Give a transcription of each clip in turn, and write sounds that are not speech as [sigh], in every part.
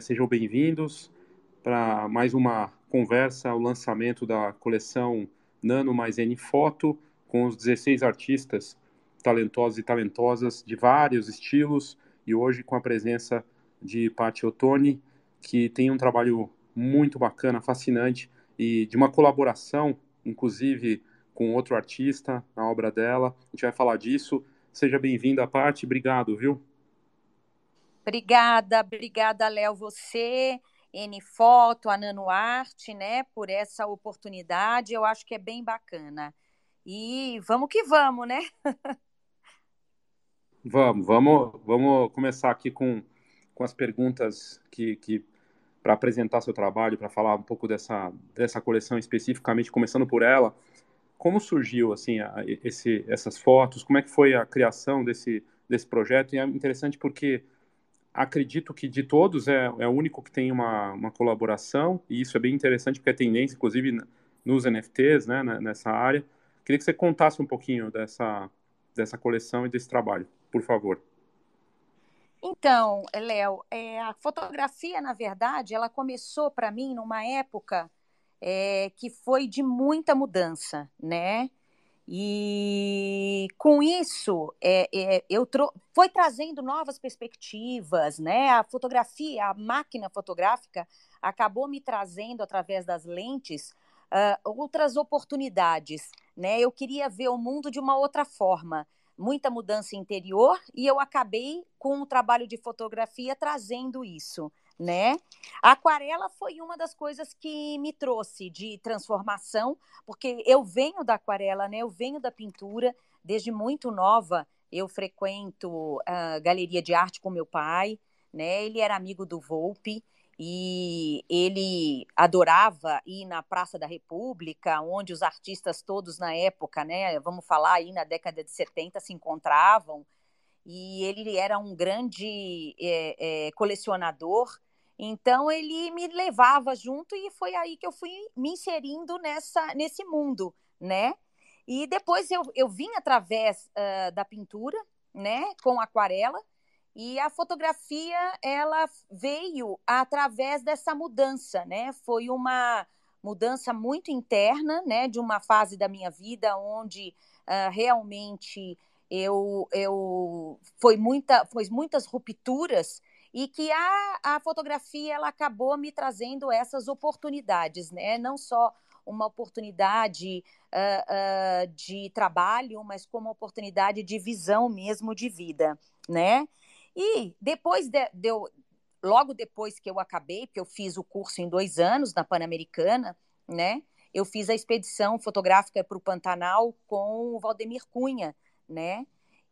sejam bem-vindos para mais uma conversa, o lançamento da coleção Nano mais N Foto, com os 16 artistas talentosos e talentosas de vários estilos, e hoje com a presença de Paty Ottoni, que tem um trabalho muito bacana, fascinante, e de uma colaboração, inclusive com outro artista na obra dela. A gente vai falar disso. Seja bem-vinda, Paty. Obrigado, viu? Obrigada, obrigada, Léo, você, N Foto, a né, por essa oportunidade. Eu acho que é bem bacana. E vamos que vamos, né? [laughs] vamos, vamos, vamos começar aqui com, com as perguntas que, que para apresentar seu trabalho, para falar um pouco dessa, dessa coleção especificamente, começando por ela. Como surgiu assim a, esse, essas fotos? Como é que foi a criação desse, desse projeto? E é interessante porque acredito que de todos é, é o único que tem uma, uma colaboração, e isso é bem interessante porque é tendência, inclusive, nos NFTs, né, nessa área. Queria que você contasse um pouquinho dessa, dessa coleção e desse trabalho, por favor. Então, Léo, é, a fotografia, na verdade, ela começou para mim numa época é, que foi de muita mudança, né? E com isso, é, é, eu foi trazendo novas perspectivas, né? A fotografia, a máquina fotográfica acabou me trazendo, através das lentes, uh, outras oportunidades, né? Eu queria ver o mundo de uma outra forma, muita mudança interior, e eu acabei, com o trabalho de fotografia, trazendo isso né? A aquarela foi uma das coisas que me trouxe de transformação, porque eu venho da aquarela, né? Eu venho da pintura desde muito nova. Eu frequento a galeria de arte com meu pai, né? Ele era amigo do Volpe e ele adorava ir na Praça da República, onde os artistas todos na época, né, vamos falar aí na década de 70, se encontravam, e ele era um grande é, é, colecionador então ele me levava junto e foi aí que eu fui me inserindo nessa nesse mundo, né? E depois eu, eu vim através uh, da pintura, né, com aquarela, e a fotografia ela veio através dessa mudança, né? Foi uma mudança muito interna, né, de uma fase da minha vida onde uh, realmente eu, eu foi muita, foi muitas rupturas e que a, a fotografia ela acabou me trazendo essas oportunidades, né? Não só uma oportunidade uh, uh, de trabalho, mas como oportunidade de visão mesmo de vida, né? E depois de, de eu, logo depois que eu acabei, porque eu fiz o curso em dois anos na Pan-Americana, né? Eu fiz a expedição fotográfica para o Pantanal com o Valdemir Cunha, né?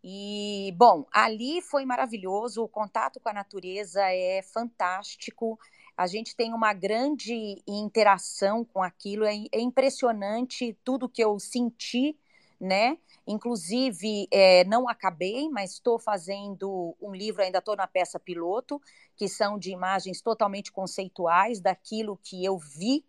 E, bom, ali foi maravilhoso, o contato com a natureza é fantástico, a gente tem uma grande interação com aquilo, é, é impressionante tudo que eu senti, né? Inclusive, é, não acabei, mas estou fazendo um livro, ainda estou na peça piloto, que são de imagens totalmente conceituais daquilo que eu vi,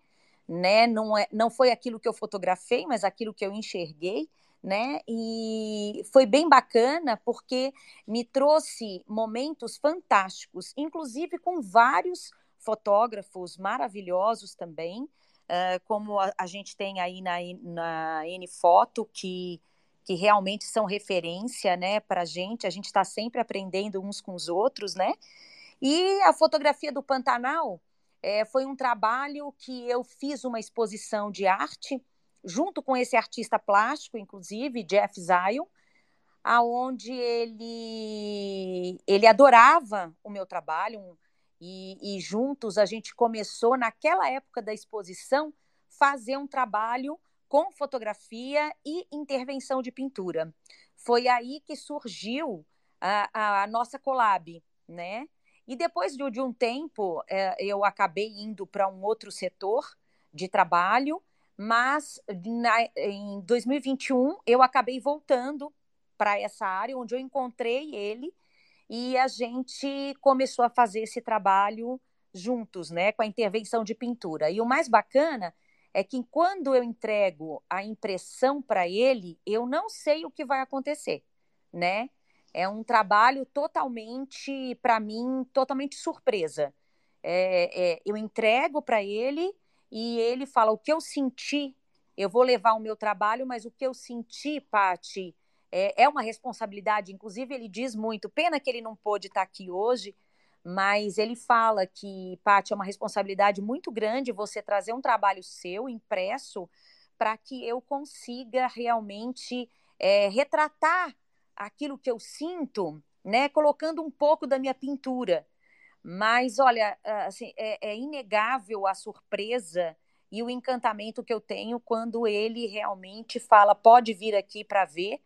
né? Não, é, não foi aquilo que eu fotografei, mas aquilo que eu enxerguei né? E foi bem bacana porque me trouxe momentos fantásticos, inclusive com vários fotógrafos maravilhosos também, uh, como a, a, gente tem aí na, na N Foto, que, que realmente são referência né, para a gente, a gente está sempre aprendendo uns com os outros, né? E a fotografia do Pantanal é, foi um trabalho que eu fiz uma exposição de arte junto com esse artista plástico, inclusive, Jeff Zion, aonde ele ele adorava o meu trabalho e, e, juntos a gente começou naquela época da exposição fazer um trabalho com fotografia e intervenção de pintura. Foi aí que surgiu a, a nossa collab, né? E depois de, de um tempo, é, eu acabei indo para um outro setor de trabalho mas na, em 2021 eu acabei voltando para essa área onde eu encontrei ele e a gente começou a fazer esse trabalho juntos, né, com a intervenção de pintura. E o mais bacana é que quando eu entrego a impressão para ele, eu não sei o que vai acontecer, né? É um trabalho totalmente, para mim, totalmente surpresa. É, é, eu entrego para ele e ele fala o que eu senti. Eu vou levar o meu trabalho, mas o que eu senti, Pati, é, é uma responsabilidade. Inclusive, ele diz muito. Pena que ele não pôde estar aqui hoje, mas ele fala que, Pati, é uma responsabilidade muito grande você trazer um trabalho seu impresso para que eu consiga realmente é, retratar aquilo que eu sinto, né, colocando um pouco da minha pintura. Mas, olha, assim, é, é inegável a surpresa e o encantamento que eu tenho quando ele realmente fala, pode vir aqui para ver.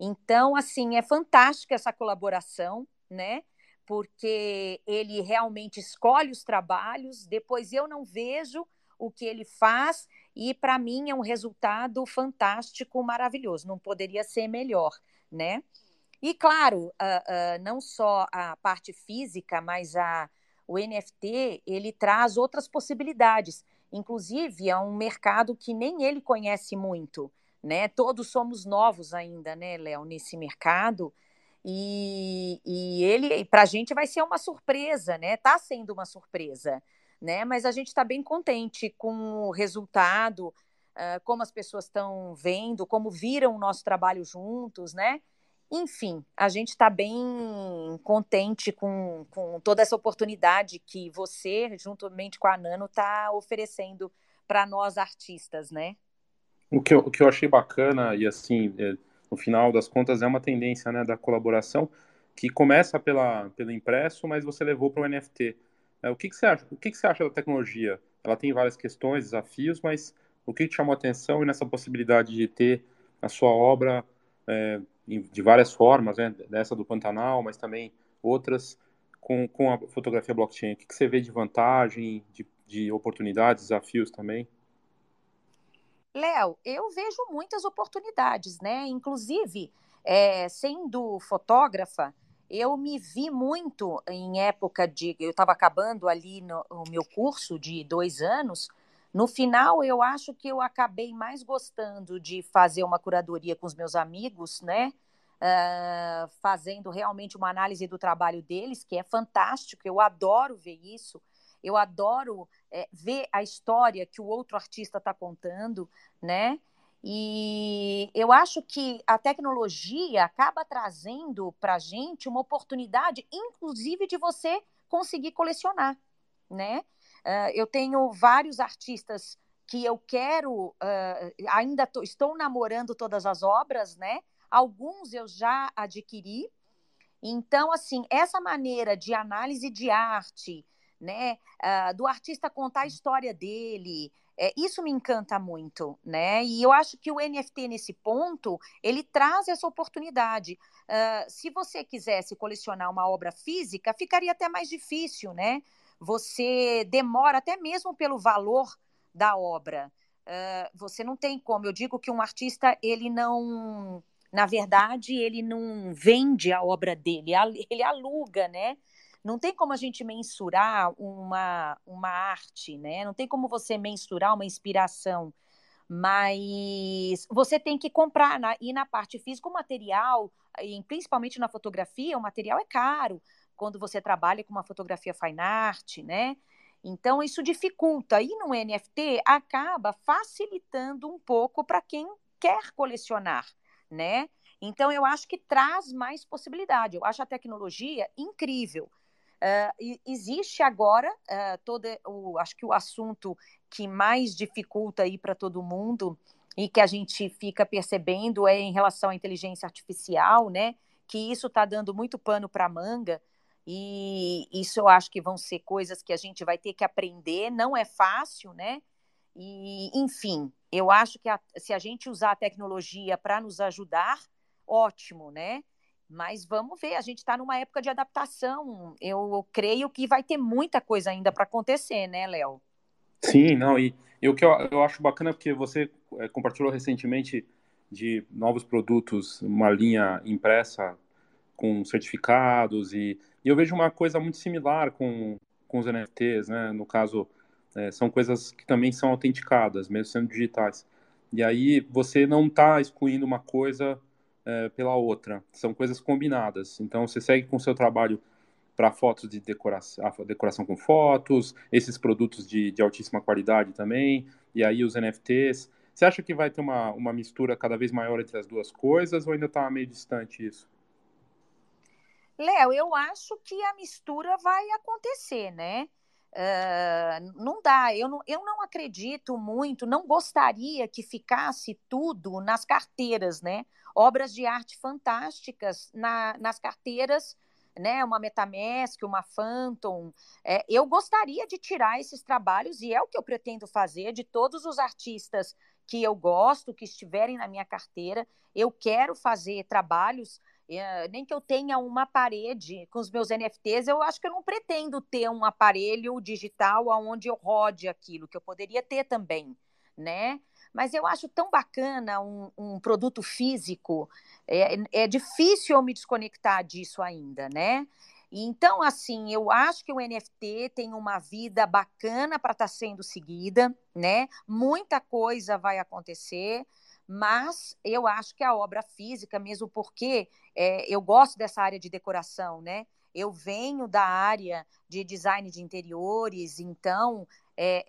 Então, assim, é fantástica essa colaboração, né? Porque ele realmente escolhe os trabalhos, depois eu não vejo o que ele faz, e para mim é um resultado fantástico, maravilhoso. Não poderia ser melhor, né? E claro, uh, uh, não só a parte física, mas a, o NFT ele traz outras possibilidades. Inclusive, é um mercado que nem ele conhece muito, né? Todos somos novos ainda, né, Léo, nesse mercado. E, e ele, para a gente, vai ser uma surpresa, né? Está sendo uma surpresa, né? Mas a gente está bem contente com o resultado, uh, como as pessoas estão vendo, como viram o nosso trabalho juntos, né? Enfim, a gente está bem contente com, com toda essa oportunidade que você, juntamente com a Nano, está oferecendo para nós artistas, né? O que, eu, o que eu achei bacana, e assim, é, no final das contas, é uma tendência né, da colaboração que começa pela, pelo impresso, mas você levou para o NFT. É, o que, que, você acha, o que, que você acha da tecnologia? Ela tem várias questões, desafios, mas o que te chamou a atenção e nessa possibilidade de ter a sua obra é, de várias formas, né? dessa do Pantanal, mas também outras com, com a fotografia blockchain. O que, você vê de vantagem, de, de oportunidades, desafios também? Léo, eu vejo muitas oportunidades, né? Inclusive, é, sendo fotógrafa, eu me vi muito em época de. Eu estava acabando ali no, o meu curso de dois anos. No final, eu acho que eu acabei mais gostando de fazer uma curadoria com os meus amigos, né? Uh, fazendo realmente uma análise do trabalho deles, que é fantástico, eu adoro ver isso, eu adoro é, ver a história que o outro artista está contando, né? E eu acho que a tecnologia acaba trazendo para a gente uma oportunidade, inclusive, de você conseguir colecionar, né? Uh, eu tenho vários artistas que eu quero, uh, ainda tô, estou namorando todas as obras, né? Alguns eu já adquiri. Então, assim, essa maneira de análise de arte, né, uh, do artista contar a história dele, é, isso me encanta muito, né? E eu acho que o NFT nesse ponto ele traz essa oportunidade. Uh, se você quisesse colecionar uma obra física, ficaria até mais difícil, né? Você demora até mesmo pelo valor da obra. Uh, você não tem como. Eu digo que um artista ele não na verdade, ele não vende a obra dele, ele aluga, né? Não tem como a gente mensurar uma, uma arte, né? Não tem como você mensurar uma inspiração, mas você tem que comprar. Na, e na parte física, o material, e principalmente na fotografia, o material é caro quando você trabalha com uma fotografia fine art, né? Então, isso dificulta. E no NFT, acaba facilitando um pouco para quem quer colecionar né? Então, eu acho que traz mais possibilidade. Eu acho a tecnologia incrível. Uh, existe agora uh, todo o, acho que o assunto que mais dificulta aí para todo mundo e que a gente fica percebendo é em relação à inteligência artificial, né? Que isso está dando muito pano para manga e isso eu acho que vão ser coisas que a gente vai ter que aprender. Não é fácil, né? E, enfim, eu acho que a, se a gente usar a tecnologia para nos ajudar, ótimo, né? Mas vamos ver, a gente está numa época de adaptação. Eu creio que vai ter muita coisa ainda para acontecer, né, Léo? Sim, não, e, e o que eu, eu acho bacana é porque você é, compartilhou recentemente de novos produtos, uma linha impressa com certificados, e, e eu vejo uma coisa muito similar com, com os NFTs, né? No caso, é, são coisas que também são autenticadas, mesmo sendo digitais. E aí você não está excluindo uma coisa é, pela outra, são coisas combinadas. Então você segue com o seu trabalho para fotos de decoração, decoração com fotos, esses produtos de, de altíssima qualidade também, e aí os NFTs. Você acha que vai ter uma, uma mistura cada vez maior entre as duas coisas ou ainda está meio distante isso? Léo, eu acho que a mistura vai acontecer, né? Uh, não dá, eu não, eu não acredito muito, não gostaria que ficasse tudo nas carteiras, né? Obras de arte fantásticas na, nas carteiras, né? Uma Metamask, uma Phantom. É, eu gostaria de tirar esses trabalhos, e é o que eu pretendo fazer, de todos os artistas que eu gosto, que estiverem na minha carteira. Eu quero fazer trabalhos é, nem que eu tenha uma parede com os meus NFTs, eu acho que eu não pretendo ter um aparelho digital onde eu rode aquilo, que eu poderia ter também, né? Mas eu acho tão bacana um, um produto físico, é, é difícil eu me desconectar disso ainda, né? Então, assim, eu acho que o NFT tem uma vida bacana para estar tá sendo seguida, né? Muita coisa vai acontecer mas eu acho que a obra física, mesmo porque é, eu gosto dessa área de decoração, né? Eu venho da área de design de interiores, então, é,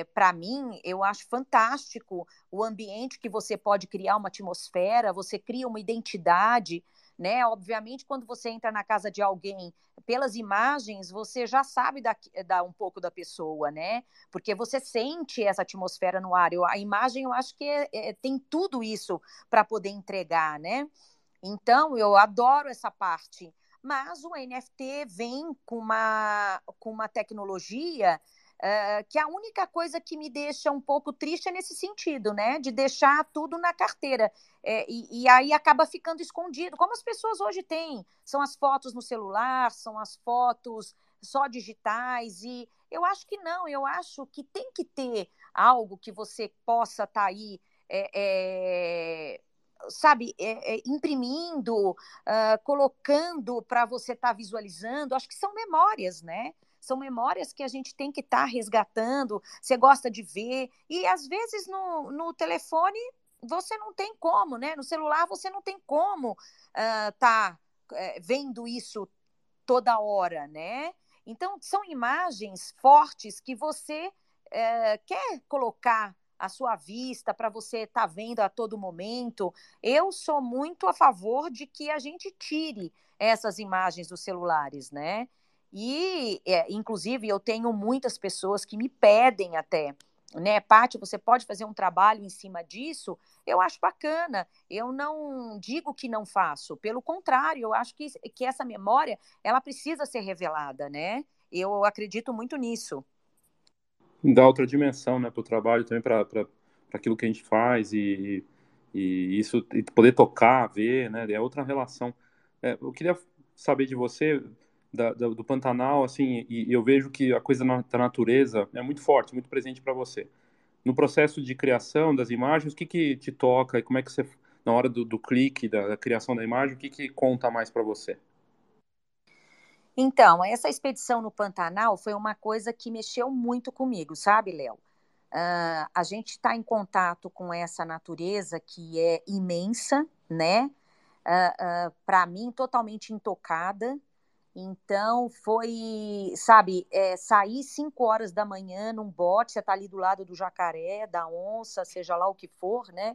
é, para mim, eu acho fantástico o ambiente que você pode criar uma atmosfera, você cria uma identidade né? Obviamente, quando você entra na casa de alguém, pelas imagens, você já sabe dar, dar um pouco da pessoa, né? Porque você sente essa atmosfera no ar. Eu, a imagem, eu acho que é, é, tem tudo isso para poder entregar, né? Então, eu adoro essa parte. Mas o NFT vem com uma, com uma tecnologia Uh, que a única coisa que me deixa um pouco triste é nesse sentido, né? De deixar tudo na carteira. É, e, e, aí acaba ficando escondido, como as pessoas hoje têm. São as fotos no celular, são as fotos só digitais. E eu acho que não, eu acho que tem que ter algo que você possa estar tá aí. É, é, sabe, imprimindo, uh, colocando para você estar tá visualizando, acho que são memórias, né? São memórias que a gente tem que estar tá resgatando, você gosta de ver, e às vezes no, no telefone você não tem como, né? No celular você não tem como estar uh, tá, uh, vendo isso toda hora, né? Então, são imagens fortes que você uh, quer colocar à sua vista para você estar tá vendo a todo momento. Eu sou muito a favor de que a gente tire essas imagens dos celulares, né? E, é, inclusive, eu tenho muitas pessoas que me pedem até, né, Paty, você pode fazer um trabalho em cima disso? Eu acho bacana. Eu não digo que não faço, pelo contrário, eu acho que, que essa memória ela precisa ser revelada, né? Eu acredito muito nisso. Dá outra dimensão, né, para o trabalho também, para aquilo que a gente faz e, e, isso e poder tocar, ver, né? É outra relação. É, eu queria saber de você da, da, do Pantanal, assim, e, eu vejo que a coisa da natureza é muito forte, muito presente para você. No processo de criação das imagens, o que que te toca e como é que você, na hora do, do clique, da, da, criação da imagem, o que que conta mais para você? Então, essa expedição no Pantanal foi uma coisa que mexeu muito comigo, sabe, Léo? Uh, a gente está em contato com essa natureza que é imensa, né? Uh, uh, para mim, totalmente intocada. Então, foi, sabe, é, sair 5 horas da manhã num bote, você está ali do lado do jacaré, da onça, seja lá o que for, né?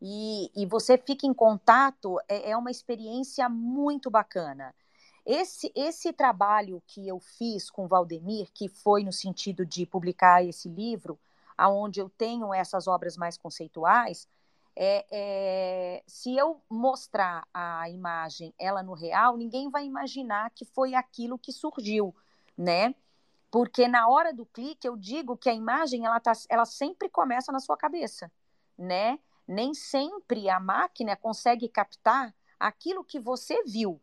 E, e você fica em contato, é, é uma experiência muito bacana. Esse, esse trabalho que eu fiz com Valdemir, que foi no sentido de publicar esse livro, aonde eu tenho essas obras mais conceituais, é, é, se eu mostrar a imagem, ela no real, ninguém vai imaginar que foi aquilo que surgiu, né? Porque na hora do clique eu digo que a imagem ela, tá, ela sempre começa na sua cabeça, né? Nem sempre a máquina consegue captar aquilo que você viu,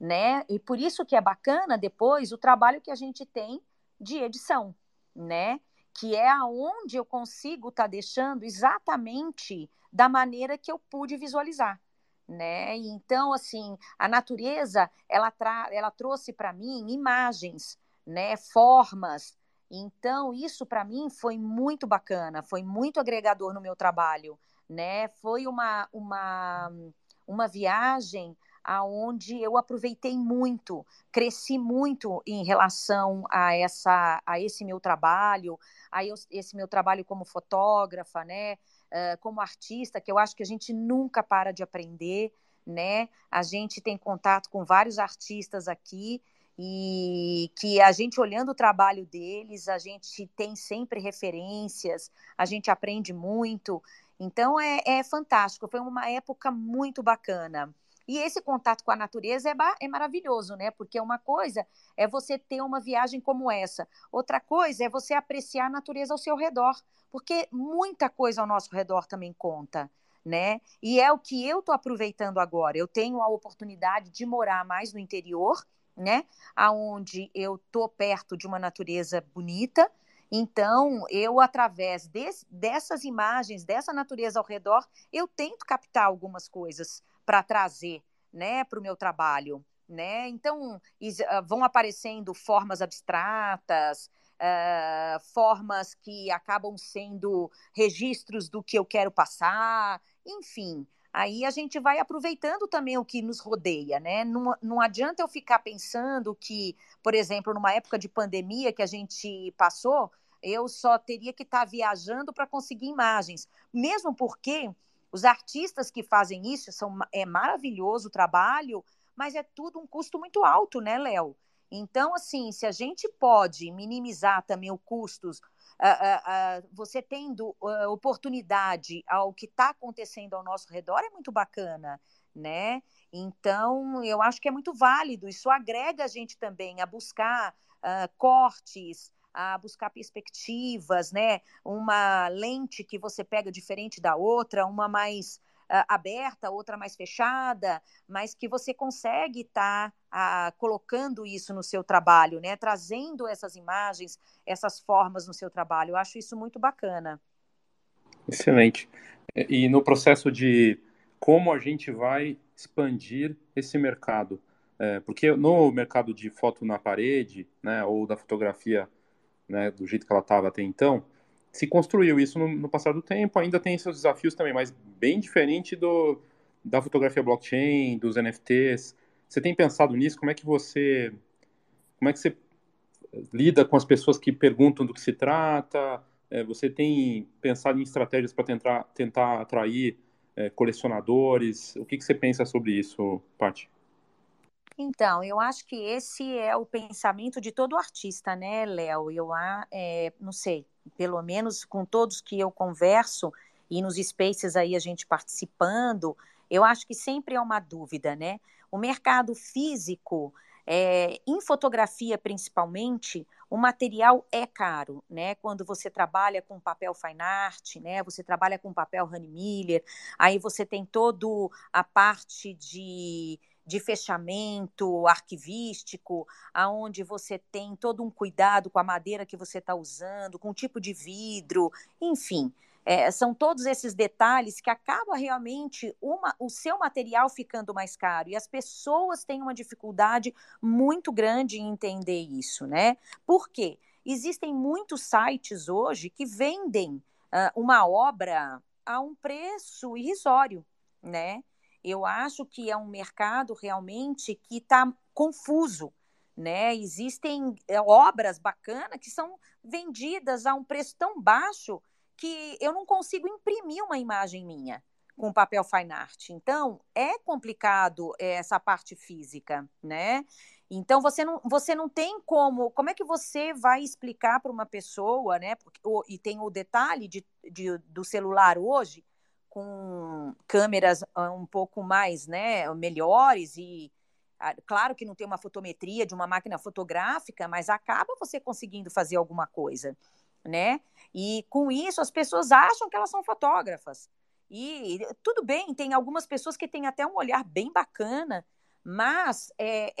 né? E por isso que é bacana depois o trabalho que a gente tem de edição, né? Que é aonde eu consigo estar tá deixando exatamente da maneira que eu pude visualizar. Né? Então, assim, a natureza, ela, ela trouxe para mim imagens, né, formas. Então, isso para mim foi muito bacana, foi muito agregador no meu trabalho, né? Foi uma, uma, uma viagem aonde eu aproveitei muito, cresci muito em relação a essa a esse meu trabalho, a esse meu trabalho como fotógrafa, né, como artista, que eu acho que a gente nunca para de aprender, né? A gente tem contato com vários artistas aqui e que a gente olhando o trabalho deles, a gente tem sempre referências, a gente aprende muito. Então é, é fantástico, foi uma época muito bacana. E esse contato com a natureza é, é maravilhoso, né? Porque uma coisa é você ter uma viagem como essa, outra coisa é você apreciar a natureza ao seu redor, porque muita coisa ao nosso redor também conta. Né? E é o que eu estou aproveitando agora. Eu tenho a oportunidade de morar mais no interior, né? Aonde eu estou perto de uma natureza bonita. Então, eu, através desse, dessas imagens, dessa natureza ao redor, eu tento captar algumas coisas para trazer né, para o meu trabalho. Né? Então, ah, vão aparecendo formas abstratas, uh, formas que acabam sendo registros do que eu quero passar, enfim. Aí a gente vai aproveitando também o que nos rodeia, né? Não, não adianta eu ficar pensando que, por exemplo, numa época de pandemia que a gente passou, eu só teria que estar tá viajando para conseguir imagens. Mesmo porque os artistas que fazem isso são é maravilhoso o trabalho, mas é tudo um custo muito alto, né, Léo? Então, assim, se a gente pode minimizar também os custos, uh, uh, uh, você tendo oportunidade ao que está acontecendo ao nosso redor, é muito bacana, né? Então, eu acho que é muito válido. Isso agrega a gente também a buscar cortes, a buscar perspectivas, né? Uma lente que você pega diferente da outra, uma mais uh, aberta, outra mais fechada, mas que você consegue estar tá, uh, colocando isso no seu trabalho, né? Trazendo essas imagens, essas formas no seu trabalho. Eu acho isso muito bacana. Excelente. E no processo de como a gente vai expandir esse mercado, é, porque no mercado de foto na parede, né, ou da fotografia né, do jeito que ela estava até então, se construiu isso no, no passar do tempo, ainda tem seus desafios também, mas bem diferente do, da fotografia blockchain, dos NFTs. Você tem pensado nisso? Como é que você como é que você lida com as pessoas que perguntam do que se trata? É, você tem pensado em estratégias para tentar, tentar atrair é, colecionadores? O que, que você pensa sobre isso, Paty? Então, eu acho que esse é o pensamento de todo artista, né, Léo? Eu é, não sei, pelo menos com todos que eu converso e nos spaces aí a gente participando, eu acho que sempre é uma dúvida, né? O mercado físico, é, em fotografia principalmente, o material é caro, né? Quando você trabalha com papel fine art, né? Você trabalha com papel Honey Miller, aí você tem todo a parte de de fechamento arquivístico, aonde você tem todo um cuidado com a madeira que você está usando, com o tipo de vidro, enfim. É, são todos esses detalhes que acaba realmente uma, o seu material ficando mais caro. E as pessoas têm uma dificuldade muito grande em entender isso, né? Por quê? Existem muitos sites hoje que vendem uh, uma obra a um preço irrisório, né? Eu acho que é um mercado realmente que está confuso. Né? Existem é, obras bacanas que são vendidas a um preço tão baixo que eu não consigo imprimir uma imagem minha com papel fine art. Então, é complicado é, essa parte física, né? Então, você não, você não tem como. Como é que você vai explicar para uma pessoa, né? Porque, e tem o detalhe de, de, do celular hoje, com câmeras ah, um pouco mais, né, melhores e ah, claro que não tem uma fotometria de uma máquina fotográfica, mas acaba você conseguindo fazer alguma coisa, né? E com isso as pessoas acham que elas são fotógrafas. E tudo bem, tem algumas pessoas que têm até um olhar bem bacana, mas é,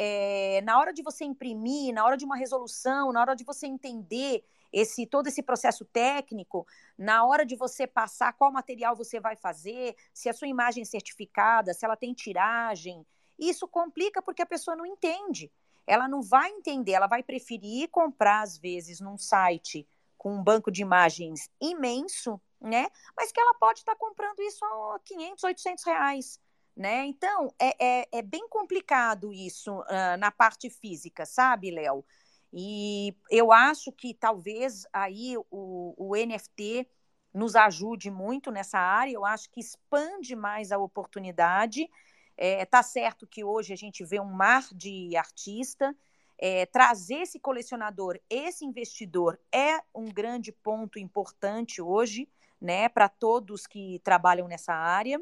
é, na hora de você imprimir, na hora de uma resolução, na hora de você entender esse todo esse processo técnico, na hora de você passar qual material você vai fazer, se a sua imagem é certificada, se ela tem tiragem, isso complica porque a pessoa não entende. Ela não vai entender, ela vai preferir comprar às vezes num site com um banco de imagens imenso, né? Mas que ela pode estar comprando isso a 500, 800 reais, né? Então, é, é, é bem complicado isso uh, na parte física, sabe, Léo? E eu acho que talvez aí o, o NFT nos ajude muito nessa área, eu acho que expande mais a oportunidade. É, tá certo que hoje a gente vê um mar de artista, é, trazer esse colecionador, esse investidor é um grande ponto importante hoje, né, para todos que trabalham nessa área.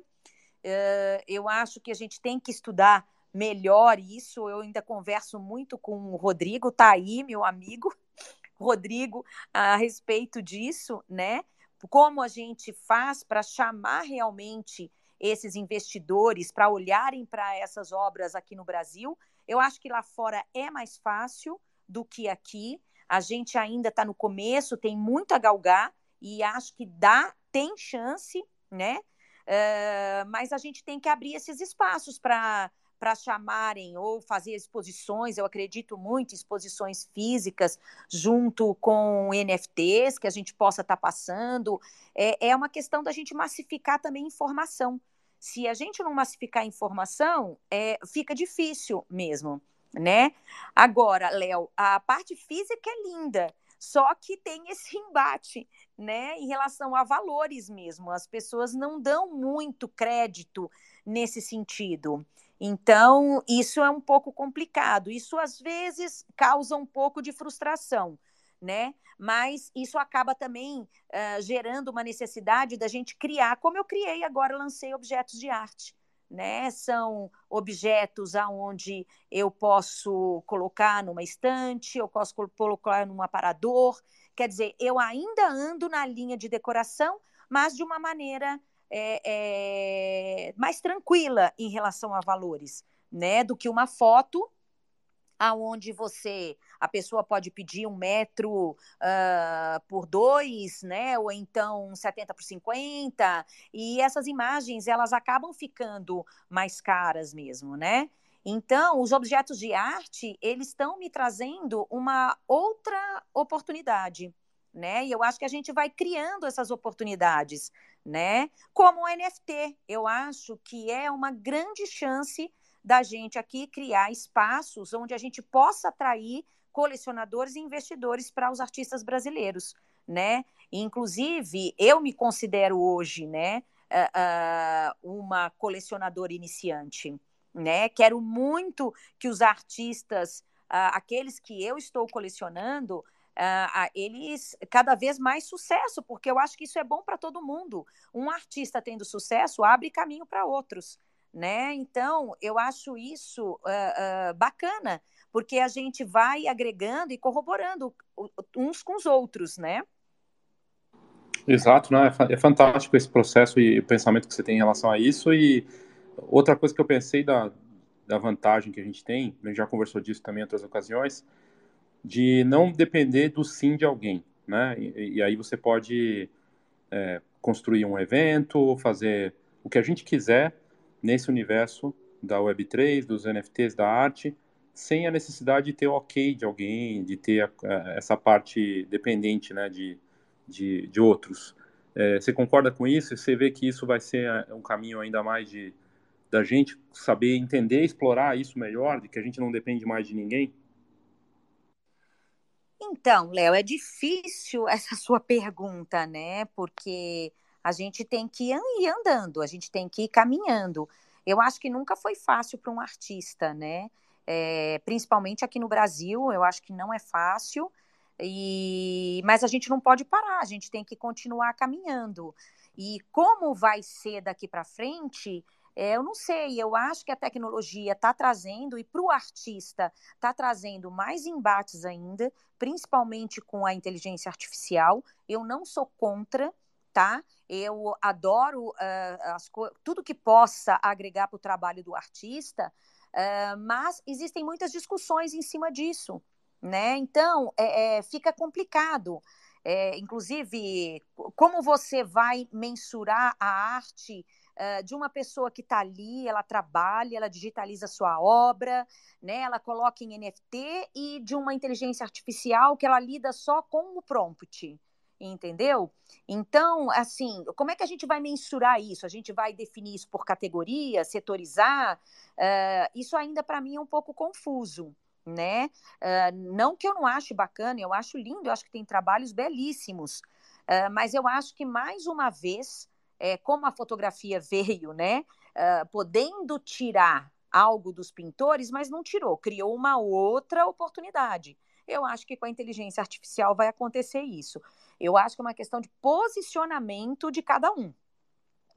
É, eu acho que a gente tem que estudar melhor isso. Eu ainda converso muito com o Rodrigo, tá aí, meu amigo [laughs] Rodrigo, a respeito disso, né? Como a gente faz para chamar realmente esses investidores para olharem para essas obras aqui no Brasil. Eu acho que lá fora é mais fácil do que aqui. A gente ainda está no começo, tem muito a galgar e acho que dá, tem chance, né? Uh, mas a gente tem que abrir esses espaços para para chamarem ou fazer exposições, eu acredito muito exposições físicas junto com NFTs que a gente possa estar tá passando. É, é uma questão da gente massificar também informação. Se a gente não massificar informação, é, fica difícil mesmo, né? Agora, Léo, a parte física é linda, só que tem esse embate, né, em relação a valores mesmo. As pessoas não dão muito crédito nesse sentido. Então, isso é um pouco complicado. Isso, às vezes, causa um pouco de frustração, né? Mas isso acaba também uh, gerando uma necessidade da gente criar, como eu criei agora, lancei objetos de arte. Né? São objetos aonde eu posso colocar numa estante, eu posso colocar num aparador. Quer dizer, eu ainda ando na linha de decoração, mas de uma maneira é, é, mais tranquila em relação a valores, né? Do que uma foto aonde você a pessoa pode pedir um metro uh, por dois, né? Ou então 70 por 50, e essas imagens elas acabam ficando mais caras mesmo, né? Então, os objetos de arte, eles estão me trazendo uma outra oportunidade, né? E eu acho que a gente vai criando essas oportunidades, né? Como o NFT, eu acho que é uma grande chance da gente aqui criar espaços onde a gente possa atrair colecionadores e investidores para os artistas brasileiros, né? Inclusive, eu me considero hoje, né, uma colecionadora iniciante, né? Quero muito que os artistas, aqueles que eu estou colecionando, uh, eles cada vez mais sucesso, porque eu acho que isso é bom para todo mundo. Um artista tendo sucesso abre caminho para outros, né? Então, eu acho isso uh, uh, bacana, porque a gente vai agregando e corroborando uns com os outros, né? Exato, né? É fantástico esse processo e o pensamento que você tem em relação a isso. E outra coisa que eu pensei da, da vantagem que a gente tem, a gente já conversou disso também em outras ocasiões, de não depender do sim de alguém, né? E, e aí você pode é, construir um evento, fazer o que a gente quiser nesse universo da Web3, dos NFTs, da arte, sem a necessidade de ter o ok de alguém, de ter a, a, essa parte dependente, né, de, de, de outros. É, você concorda com isso? Você vê que isso vai ser é, um caminho ainda mais de da gente saber entender, explorar isso melhor, de que a gente não depende mais de ninguém? Então, Léo, é difícil [laughs] essa sua pergunta, né? Porque a gente tem que ir andando, a gente tem que ir caminhando. Eu acho que nunca foi fácil para um artista, né? É, principalmente aqui no Brasil, eu acho que não é fácil. E mas a gente não pode parar, a gente tem que continuar caminhando. E como vai ser daqui para frente, é, eu não sei, eu acho que a tecnologia está trazendo, e para o artista, está trazendo mais embates ainda, principalmente com a inteligência artificial. Eu não sou contra, tá? Eu adoro uh, as tudo que possa agregar para o trabalho do artista, uh, mas existem muitas discussões em cima disso, né? Então, é, é, fica complicado. É, inclusive, como você vai mensurar a arte de uma pessoa que está ali, ela trabalha, ela digitaliza sua obra, né? Ela coloca em NFT e de uma inteligência artificial que ela lida só com o prompt. entendeu? Então, assim, como é que a gente vai mensurar isso? A gente vai definir isso por categoria, setorizar? Uh, isso ainda para mim é um pouco confuso, né? Uh, não que eu não ache bacana, eu acho lindo, eu acho que tem trabalhos belíssimos, uh, mas eu acho que mais uma vez, é, como a fotografia veio, né, podendo tirar algo dos pintores, mas não tirou, criou uma outra oportunidade. Eu acho que com a inteligência artificial vai acontecer isso. Eu acho que é uma questão de posicionamento de cada um,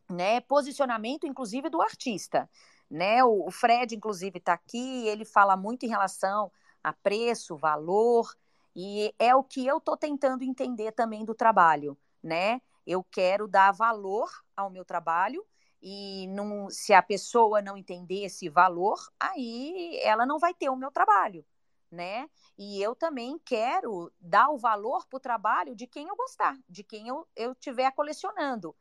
né? Posicionamento, inclusive, do artista, né? O Fred, inclusive, está aqui, ele fala muito em relação a preço, valor, e é o que eu estou tentando entender também do trabalho, né? Eu quero dar valor ao meu trabalho e não, se a pessoa não entender esse valor, aí ela não vai ter o meu trabalho, né? E eu também quero dar o valor para o trabalho de quem eu gostar, de quem eu estiver colecionando.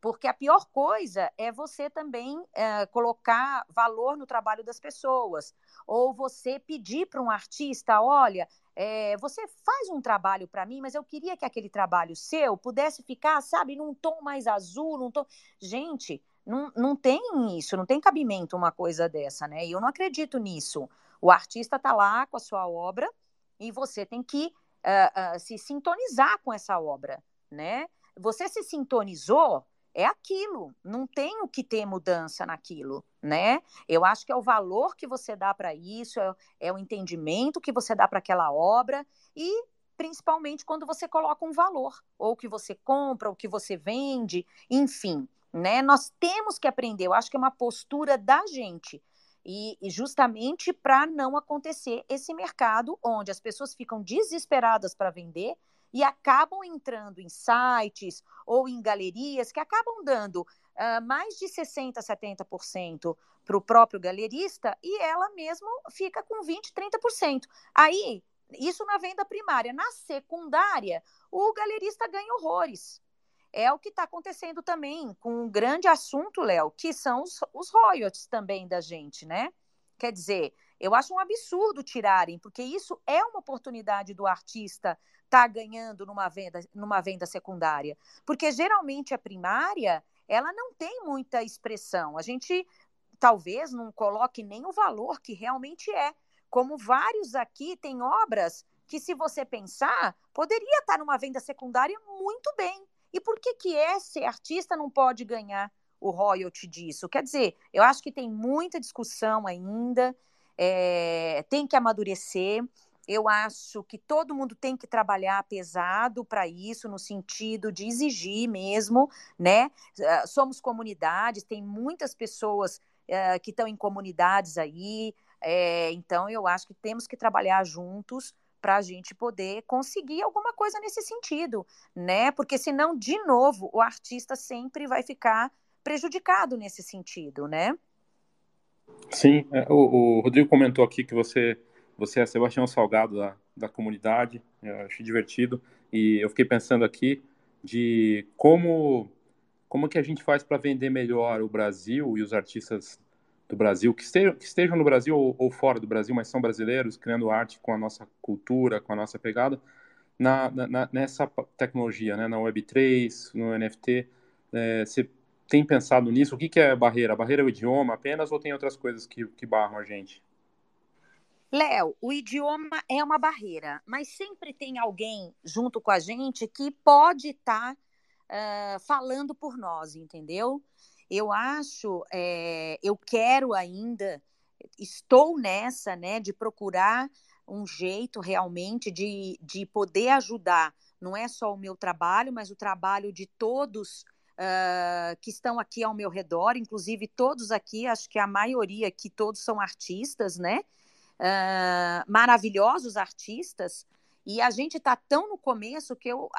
Porque a pior coisa é você também é, colocar valor no trabalho das pessoas. Ou você pedir para um artista: olha, é, você faz um trabalho para mim, mas eu queria que aquele trabalho seu pudesse ficar, sabe, num tom mais azul, num tom. Gente, não, não tem isso, não tem cabimento uma coisa dessa, né? E eu não acredito nisso. O artista está lá com a sua obra e você tem que uh, uh, se sintonizar com essa obra, né? Você se sintonizou, é aquilo, não tem o que ter mudança naquilo, né? Eu acho que é o valor que você dá para isso, é, é, o entendimento que você dá para aquela obra e principalmente quando você coloca um valor, ou que você compra, ou que você vende, enfim, né? Nós temos que aprender, eu acho que é uma postura da gente e, e justamente para não acontecer esse mercado onde as pessoas ficam desesperadas para vender e acabam entrando em sites ou em galerias que acabam dando uh, mais de 60%, 70% para o próprio galerista e ela mesmo fica com 20%, 30%. Aí, isso na venda primária. Na secundária, o galerista ganha horrores é o que está acontecendo também com um grande assunto, Léo, que são os, os royalties também da gente, né? Quer dizer, eu acho um absurdo tirarem, porque isso é uma oportunidade do artista estar tá ganhando numa venda, numa venda secundária. Porque geralmente a primária, ela não tem muita expressão. A gente talvez não coloque nem o valor que realmente é. Como vários aqui têm obras que, se você pensar, poderia estar tá numa venda secundária muito bem. E por que, que esse artista não pode ganhar o royalty disso? Quer dizer, eu acho que tem muita discussão ainda, é, tem que amadurecer. Eu acho que todo mundo tem que trabalhar pesado para isso, no sentido de exigir mesmo, né? Ah, somos comunidades, tem muitas pessoas uh, que estão em comunidades aí, é, então eu acho que temos que trabalhar juntos para a gente poder conseguir alguma coisa nesse sentido, né? Porque senão, de novo, o artista sempre vai ficar prejudicado nesse sentido, né? Sim, é, o, o Rodrigo comentou aqui que você você é Sebastião Salgado da, da comunidade, eu achei divertido e eu fiquei pensando aqui de como como que a gente faz para vender melhor o Brasil e os artistas do Brasil, que estejam, que estejam no Brasil ou, ou, fora do Brasil, mas são brasileiros, criando arte com a nossa cultura, com a nossa pegada, na, na nessa tecnologia, né, na Web3, no NFT. É, você tem pensado nisso? O que, que é barreira? Barreira é o idioma apenas ou tem outras coisas que, que barram a gente? Léo, o idioma é uma barreira, mas sempre tem alguém junto com a gente que pode estar tá, uh, falando por nós, entendeu? Eu acho, é, eu quero ainda, estou nessa, né, de procurar um jeito realmente de, de poder ajudar, não é só o meu trabalho, mas o trabalho de todos uh, que estão aqui ao meu redor, inclusive todos aqui, acho que a maioria aqui, todos são artistas, né? Uh, maravilhosos artistas, e a gente está tão no começo que eu,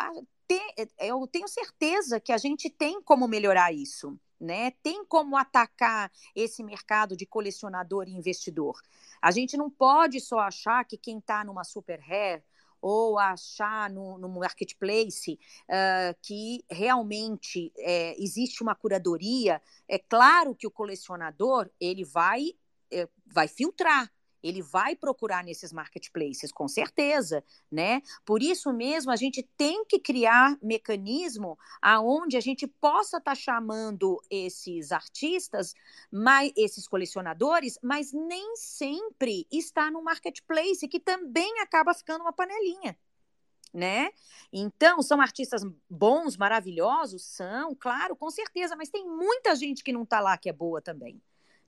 eu tenho certeza que a gente tem como melhorar isso né? Tem como atacar esse mercado de colecionador e investidor. A gente não pode só achar que quem está numa super rare ou achar no, no marketplace uh, que realmente é, existe uma curadoria. É claro que o colecionador ele vai, é, vai filtrar, ele vai procurar nesses marketplaces, com certeza, né? Por isso mesmo, a gente tem que criar mecanismo aonde a gente possa estar tá chamando esses artistas, esses colecionadores, mas nem sempre está no marketplace, que também acaba ficando uma panelinha né? Então, são artistas bons, maravilhosos? São, claro, com certeza, mas tem muita gente que não está lá que é boa também,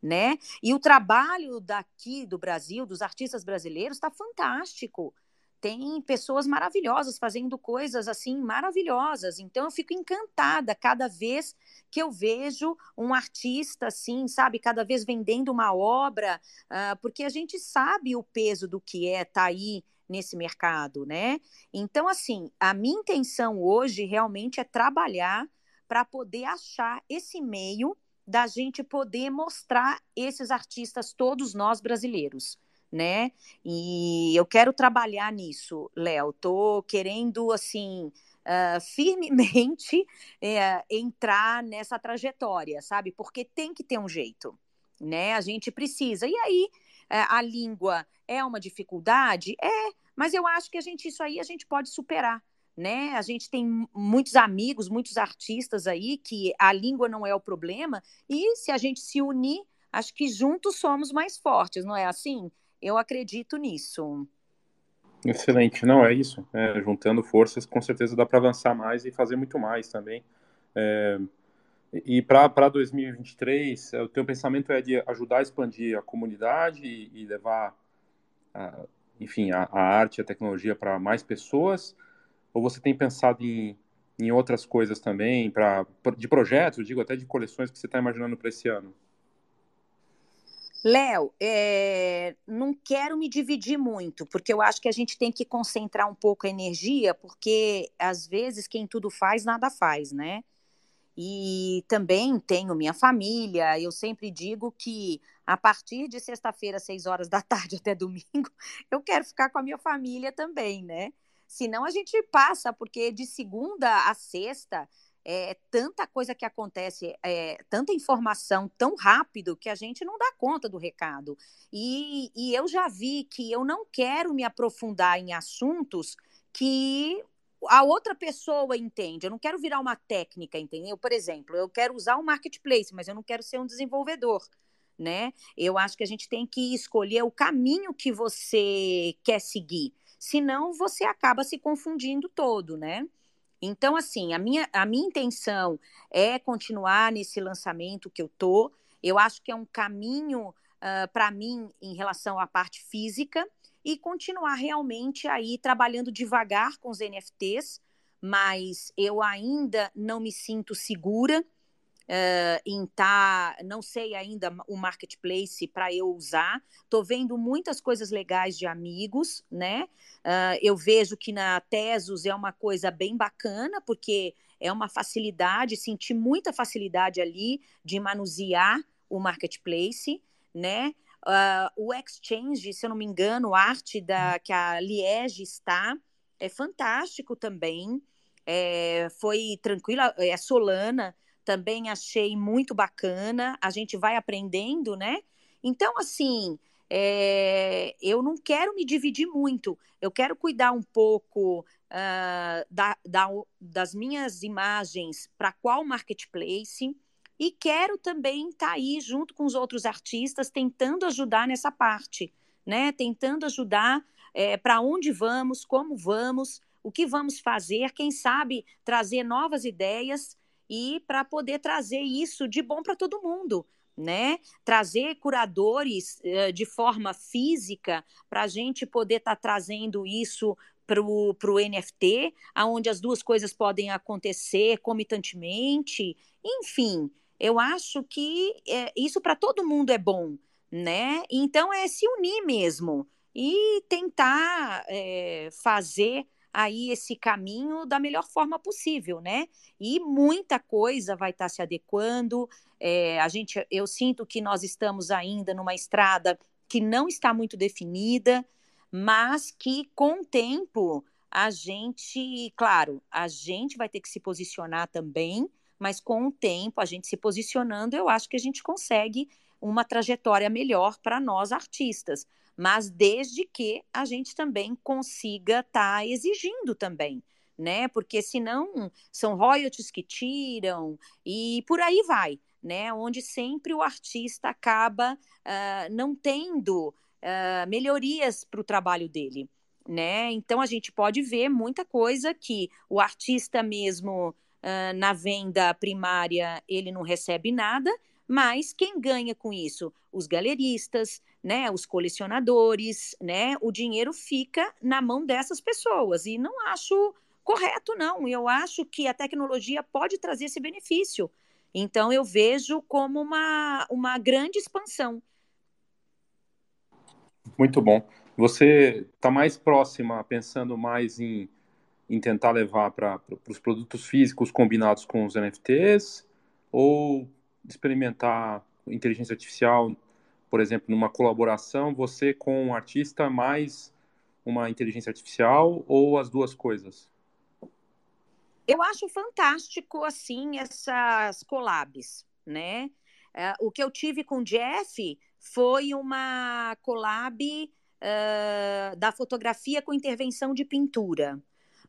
né? E o trabalho daqui do Brasil, dos artistas brasileiros, está fantástico. Tem pessoas maravilhosas fazendo coisas assim maravilhosas. Então eu fico encantada cada vez que eu vejo um artista assim, sabe, cada vez vendendo uma obra, uh, porque a gente sabe o peso do que é estar tá aí nesse mercado, né? Então, assim, a minha intenção hoje realmente é trabalhar para poder achar esse meio da gente poder mostrar esses artistas, todos nós brasileiros, né? E eu quero trabalhar nisso, Léo. Tô querendo, assim, uh, firmemente uh, [laughs] entrar nessa trajetória, sabe? Porque tem que ter um jeito, né? A gente precisa. E aí, uh, a língua é uma dificuldade? É, mas eu acho que a gente, isso aí a gente pode superar né? A gente tem muitos amigos, muitos artistas aí que a língua não é o problema, e se a gente se unir, acho que juntos somos mais fortes, não é assim? Eu acredito nisso. Excelente, não é isso. É, juntando forças, com certeza dá para avançar mais e fazer muito mais também. É, e para 2023, o teu pensamento é de ajudar a expandir a comunidade e, e levar, a, enfim, a, a arte a tecnologia para mais pessoas? Ou você tem pensado em, em outras coisas também, pra, de projetos, digo até de coleções que você está imaginando para esse ano? Léo, é, não quero me dividir muito, porque eu acho que a gente tem que concentrar um pouco a energia, porque às vezes quem tudo faz, nada faz, né? E também tenho minha família, eu sempre digo que a partir de sexta-feira, seis horas da [laughs] tarde até domingo, eu quero ficar com a minha família também, né? Senão a gente passa, porque de segunda a sexta é tanta coisa que acontece, é, tanta informação tão rápido que a gente não dá conta do recado. E, e eu já vi que eu não quero me aprofundar em assuntos que a outra pessoa entende. Eu não quero virar uma técnica, entendeu? Por exemplo, eu quero usar o marketplace, mas eu não quero ser um desenvolvedor. Né? Eu acho que a gente tem que escolher o caminho que você quer seguir senão você acaba se confundindo todo, né? Então, assim, a minha, a minha intenção é continuar nesse lançamento que eu tô. Eu acho que é um caminho uh, ah, para mim em relação à parte física e continuar realmente aí trabalhando devagar com os NFTs, mas eu ainda não me sinto segura uh, em tá, não sei ainda o marketplace para eu usar. Estou vendo muitas coisas legais de amigos, né? Uh, eu vejo que na Tesos é uma coisa bem bacana, porque é uma facilidade, senti muita facilidade ali de manusear o marketplace, né? Uh, o Exchange, se eu não me engano, arte da, que a Liege está, é fantástico também. É, foi tranquila, é Solana, também achei muito bacana. A gente vai aprendendo, né? Então, assim, é, eu não quero me dividir muito. Eu quero cuidar um pouco uh, da, da, das minhas imagens para qual marketplace. E quero também estar tá aí junto com os outros artistas, tentando ajudar nessa parte, né? Tentando ajudar é, para onde vamos, como vamos, o que vamos fazer, quem sabe trazer novas ideias e para poder trazer isso de bom para todo mundo. Né? Trazer curadores uh, de forma física para a gente poder estar tá trazendo isso para o NFT, aonde as duas coisas podem acontecer comitantemente. Enfim, eu acho que é, isso para todo mundo é bom, né? Então é se unir mesmo e tentar é, fazer aí esse caminho da melhor forma possível, né? E muita coisa vai estar tá se adequando. É, a gente, eu sinto que nós estamos ainda numa estrada que não está muito definida, mas que com o tempo a gente, claro, a gente vai ter que se posicionar também, mas com o tempo a gente se posicionando, eu acho que a gente consegue uma trajetória melhor para nós artistas. Mas desde que a gente também consiga estar tá exigindo também, né? Porque senão são royalties que tiram e por aí vai, né? Onde sempre o artista acaba uh, não tendo uh, melhorias para o trabalho dele, né? Então a gente pode ver muita coisa que o artista mesmo uh, na venda primária ele não recebe nada, mas quem ganha com isso? Os galeristas, né, os colecionadores, né? O dinheiro fica na mão dessas pessoas e não acho correto não. Eu acho que a tecnologia pode trazer esse benefício. Então eu vejo como uma, uma grande expansão. Muito bom. Você está mais próxima, pensando mais em, em tentar levar para os produtos físicos combinados com os NFTs ou experimentar inteligência artificial, por exemplo, numa colaboração, você com um artista mais uma inteligência artificial ou as duas coisas? Eu acho fantástico, assim, essas collabs, né? Uh, o que eu tive com o Jeff foi uma collab uh, da fotografia com intervenção de pintura,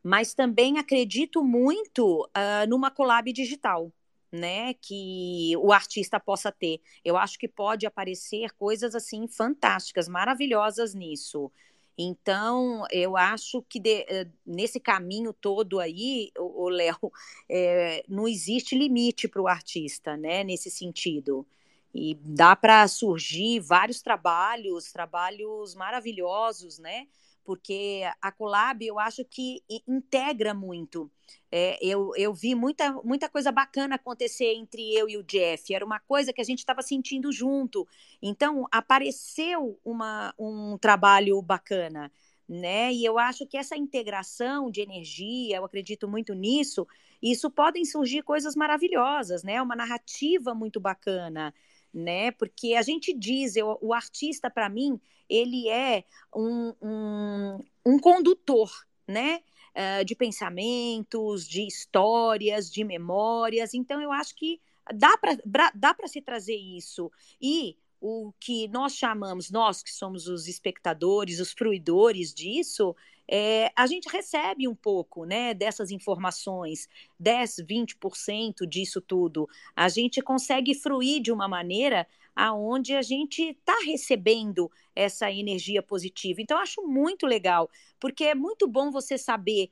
mas também acredito muito uh, numa collab digital, né, que o artista possa ter. Eu acho que pode aparecer coisas assim fantásticas, maravilhosas nisso. Então, eu acho que de, eh, nesse caminho todo aí, o Léo, é, [laughs] não existe limite para o artista, né, nesse sentido. E dá para surgir vários trabalhos, trabalhos maravilhosos, né? Porque a Colab eu acho que integra muito. É, eu, eu vi muita, muita coisa bacana acontecer entre eu e o Jeff, era uma coisa que a gente estava sentindo junto. Então, apareceu uma, um trabalho bacana. Né? E eu acho que essa integração de energia, eu acredito muito nisso, isso podem surgir coisas maravilhosas, né? Uma narrativa muito bacana né? Porque a gente diz, eu, o artista, para mim, ele é um, um, um condutor, né? Uh, de pensamentos, de histórias, de memórias. Então, eu acho que dá para dá se trazer isso. E o que nós chamamos, nós que somos os espectadores, os fruidores disso, é, a gente recebe um pouco né, dessas informações, 10, 20% disso tudo. A gente consegue fruir de uma maneira aonde a gente está recebendo essa energia positiva. Então, acho muito legal, porque é muito bom você saber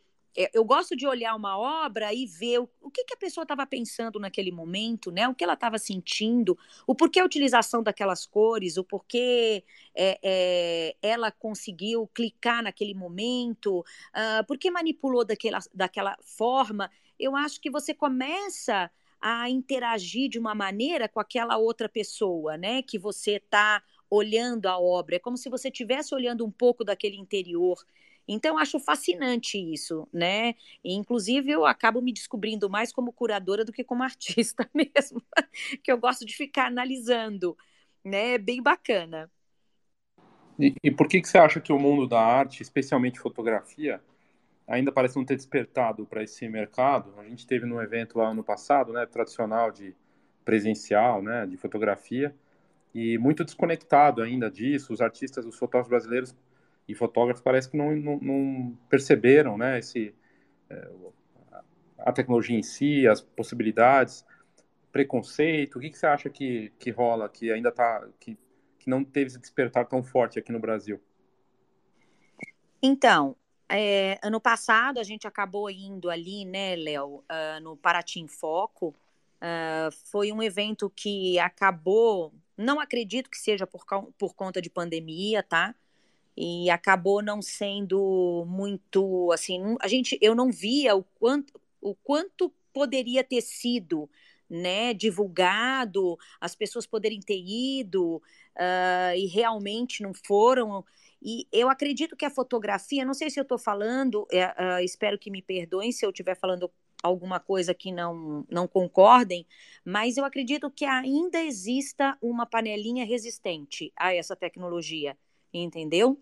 eu gosto de olhar uma obra e ver o, o que, que, a pessoa estava pensando naquele momento, né? O que ela estava sentindo, o porquê a utilização daquelas cores, o porquê é, é, ela conseguiu clicar naquele momento, uh, por que manipulou daquela, daquela forma. Eu acho que você começa a interagir de uma maneira com aquela outra pessoa, né? Que você está olhando a obra. É como se você estivesse olhando um pouco daquele interior. Então, acho fascinante isso, né? E, inclusive, eu acabo me descobrindo mais como curadora do que como [laughs] artista mesmo, que eu gosto de ficar analisando, né? É bem bacana. E, e por que, que você acha que o mundo da arte, especialmente fotografia, ainda parece não ter despertado para esse mercado? A gente teve num evento lá ano passado, né, tradicional de presencial, né, de fotografia, e muito desconectado ainda disso. Os artistas, os fotógrafos brasileiros e fotógrafos parece que não, não, não perceberam né, esse, é, a tecnologia em si, as possibilidades, preconceito. O que, que você acha que, que rola, que ainda está, que, que não teve esse despertar tão forte aqui no Brasil? Então, é, ano passado a gente acabou indo ali, né, Léo, uh, no Paraty em Foco. Uh, foi um evento que acabou, não acredito que seja por, por conta de pandemia, tá? E acabou não sendo muito assim a gente eu não via o quanto o quanto poderia ter sido né divulgado as pessoas poderem ter ido uh, e realmente não foram. E eu acredito que a fotografia não sei se eu estou falando uh, espero que me perdoem se eu estiver falando alguma coisa que não, não concordem, mas eu acredito que ainda exista uma panelinha resistente a essa tecnologia entendeu?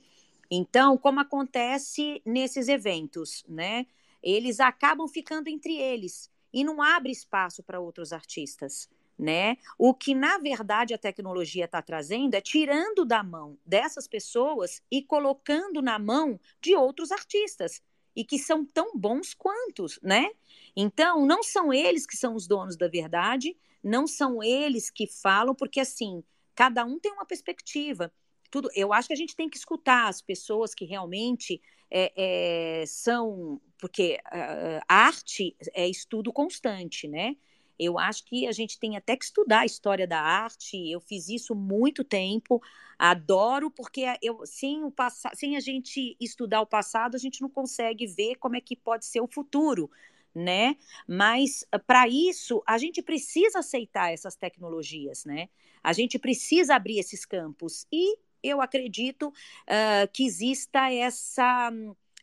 Então, como acontece nesses eventos, né? Eles acabam ficando entre eles e não abre espaço para outros artistas, né? O que na verdade a tecnologia está trazendo é tirando da mão dessas pessoas e colocando na mão de outros artistas e que são tão bons quantos, né? Então, não são eles que são os donos da verdade, não são eles que falam, porque assim, cada um tem uma perspectiva. Tudo, eu acho que a gente tem que escutar as pessoas que realmente é, é, são, porque uh, arte é estudo constante, né? Eu acho que a gente tem até que estudar a história da arte. Eu fiz isso muito tempo, adoro, porque eu, sem, o sem a gente estudar o passado, a gente não consegue ver como é que pode ser o futuro. Né? Mas para isso a gente precisa aceitar essas tecnologias, né? A gente precisa abrir esses campos e eu acredito uh, que exista essa,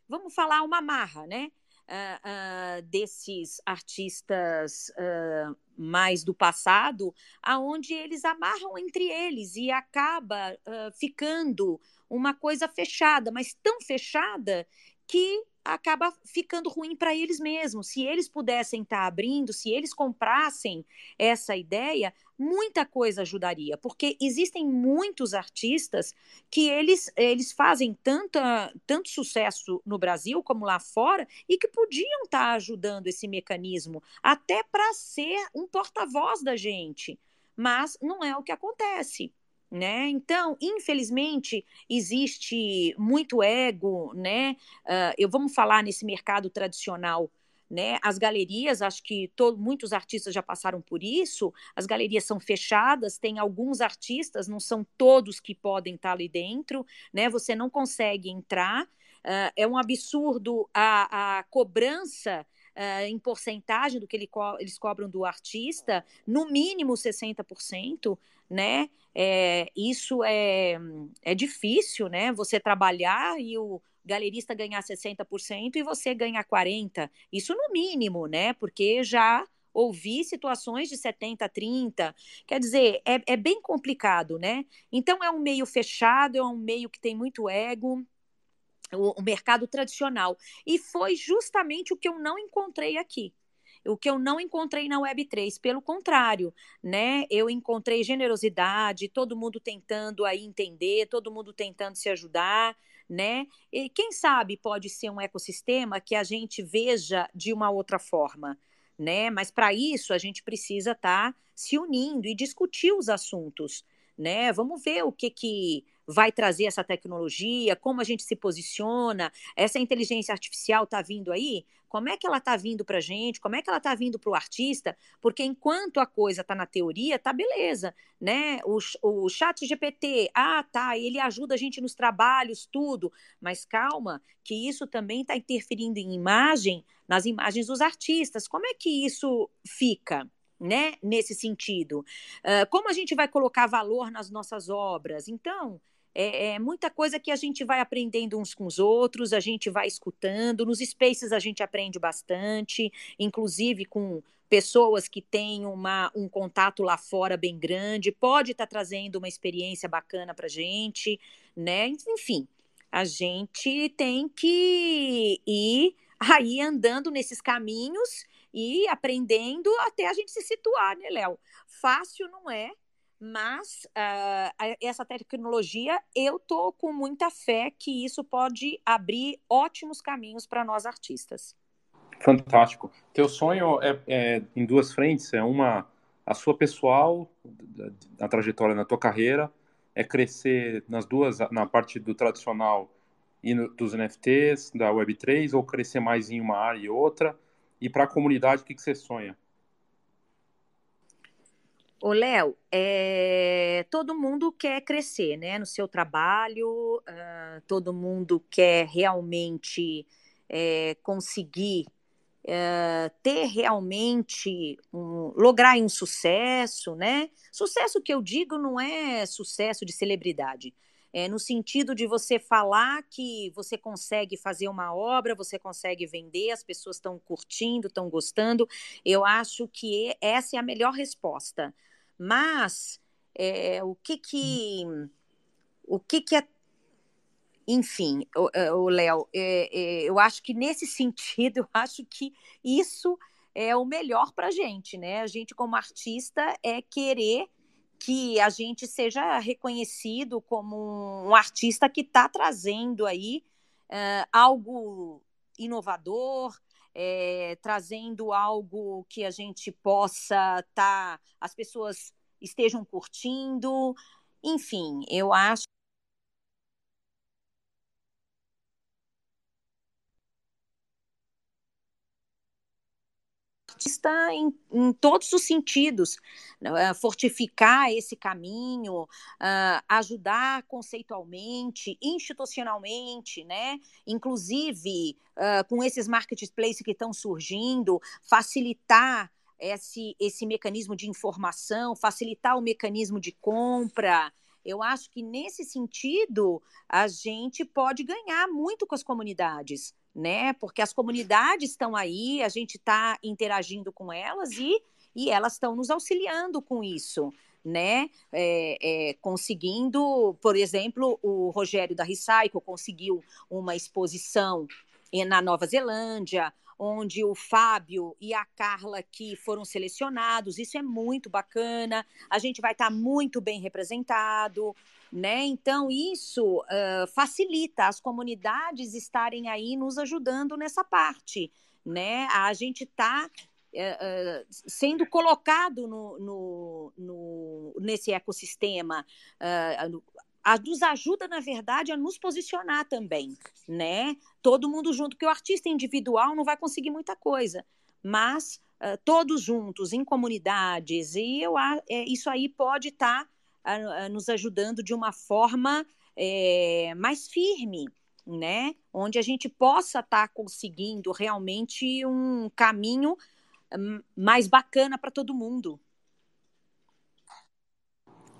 vamos falar, uma marra, né? uh, uh, desses artistas uh, mais do passado, aonde eles amarram entre eles e acaba ficando uma coisa fechada, mas tão fechada que acaba ficando ruim para eles mesmos. Se eles pudessem estar tá abrindo, se eles comprassem essa ideia, muita coisa ajudaria, porque existem muitos artistas que eles, eles fazem tanta, tanto sucesso no Brasil como lá fora e que podiam estar tá ajudando esse mecanismo até para ser um porta-voz da gente, mas não é o que acontece. Né? Então, infelizmente, existe muito ego, né? Uh, eu vamos falar nesse mercado tradicional né? As galerias, acho que todo, muitos artistas já passaram por isso. As galerias são fechadas, tem alguns artistas, não são todos que podem estar ali dentro, né? Você não consegue entrar. Uh, é um absurdo a, a cobrança uh, em porcentagem do que ele co eles cobram do artista, no mínimo 60%, né? É, isso é, é difícil, né? Você trabalhar e o galerista ganhar 60% e você ganhar 40%. Isso no mínimo, né? Porque já ouvi situações de 70 a 30. Quer dizer, é, é bem complicado, né? Então é um meio fechado, é um meio que tem muito ego. O, o mercado tradicional. E foi justamente o que eu não encontrei aqui o que eu não encontrei na Web3, pelo contrário, né? Eu encontrei generosidade, todo mundo tentando aí entender, todo mundo tentando se ajudar, né? E quem sabe pode ser um ecossistema que a gente veja de uma outra forma, né? Mas para isso a gente precisa estar tá se unindo e discutir os assuntos, né? Vamos ver o que que vai trazer essa tecnologia, como a gente se posiciona, essa inteligência artificial está vindo aí, como é que ela está vindo para a gente, como é que ela está vindo para o artista, porque enquanto a coisa está na teoria, tá beleza, né? O, o chat GPT, ah, tá, ele ajuda a gente nos trabalhos, tudo, mas calma, que isso também está interferindo em imagem, nas imagens dos artistas, como é que isso fica? Né, nesse sentido, uh, como a gente vai colocar valor nas nossas obras? Então, é, é, muita coisa que a gente vai aprendendo uns com os outros, a gente vai escutando. Nos spaces a gente aprende bastante, inclusive com pessoas que têm uma, um contato lá fora bem grande, pode estar tá trazendo uma experiência bacana para gente, né? Enfim, a gente tem que ir aí andando nesses caminhos e aprendendo até a gente se situar, né, Léo? Fácil não é, mas uh, essa tecnologia, eu tô com muita fé que isso pode abrir ótimos caminhos para nós artistas. Fantástico. Teu sonho é, é, em duas frentes, é uma a sua pessoal, a trajetória na tua carreira, é crescer nas duas, na parte do tradicional e no, dos NFTs, da Web3, ou crescer mais em uma área e outra? E para a comunidade, o que, que você sonha? Ô, Léo, é... todo mundo quer crescer, né, no seu trabalho, uh, todo mundo quer realmente é, conseguir é, ter realmente um, lograr um sucesso, né? Sucesso que eu digo não é sucesso de celebridade, é no sentido de você falar que você consegue fazer uma obra, você consegue vender, as pessoas estão curtindo, estão gostando. Eu acho que essa é a melhor resposta. Mas é, o que que o que que é enfim, o, o Léo, é, eu acho que nesse [laughs] sentido, eu acho que isso é o melhor para a gente, né? A gente, como artista, é querer que a gente seja reconhecido como um artista que está trazendo aí uh, algo inovador, é, trazendo algo que a gente possa estar, tá, as pessoas estejam curtindo, enfim, eu acho artista em, em todos os sentidos, uh, fortificar esse caminho, uh, ajudar conceitualmente, institucionalmente, né? Inclusive uh, com esses marketplaces que estão surgindo, facilitar esse, esse mecanismo de informação, facilitar o mecanismo de compra. Eu acho que nesse sentido a gente pode ganhar muito com as comunidades né? Porque as comunidades estão aí, a gente está interagindo com elas e, e elas estão nos auxiliando com isso. Né, é, é, conseguindo, por exemplo, o Rogério da Recycle conseguiu uma exposição na Nova Zelândia, onde o Fábio e a Carla que foram selecionados. Isso é muito bacana. A gente vai estar tá muito bem representado né? Então, isso uh, facilita as comunidades estarem aí nos ajudando nessa parte, né? A gente está uh, uh, sendo colocado no, no, no, nesse ecossistema, a, nos ajuda, na verdade, a nos posicionar também, né? Todo mundo junto, porque o artista individual não vai conseguir muita coisa, mas todos juntos, em comunidades, e eu, é, isso aí pode estar... Tá a nos ajudando de uma forma é, mais firme, né? Onde a gente possa estar tá conseguindo realmente um caminho hum, mais bacana para todo mundo.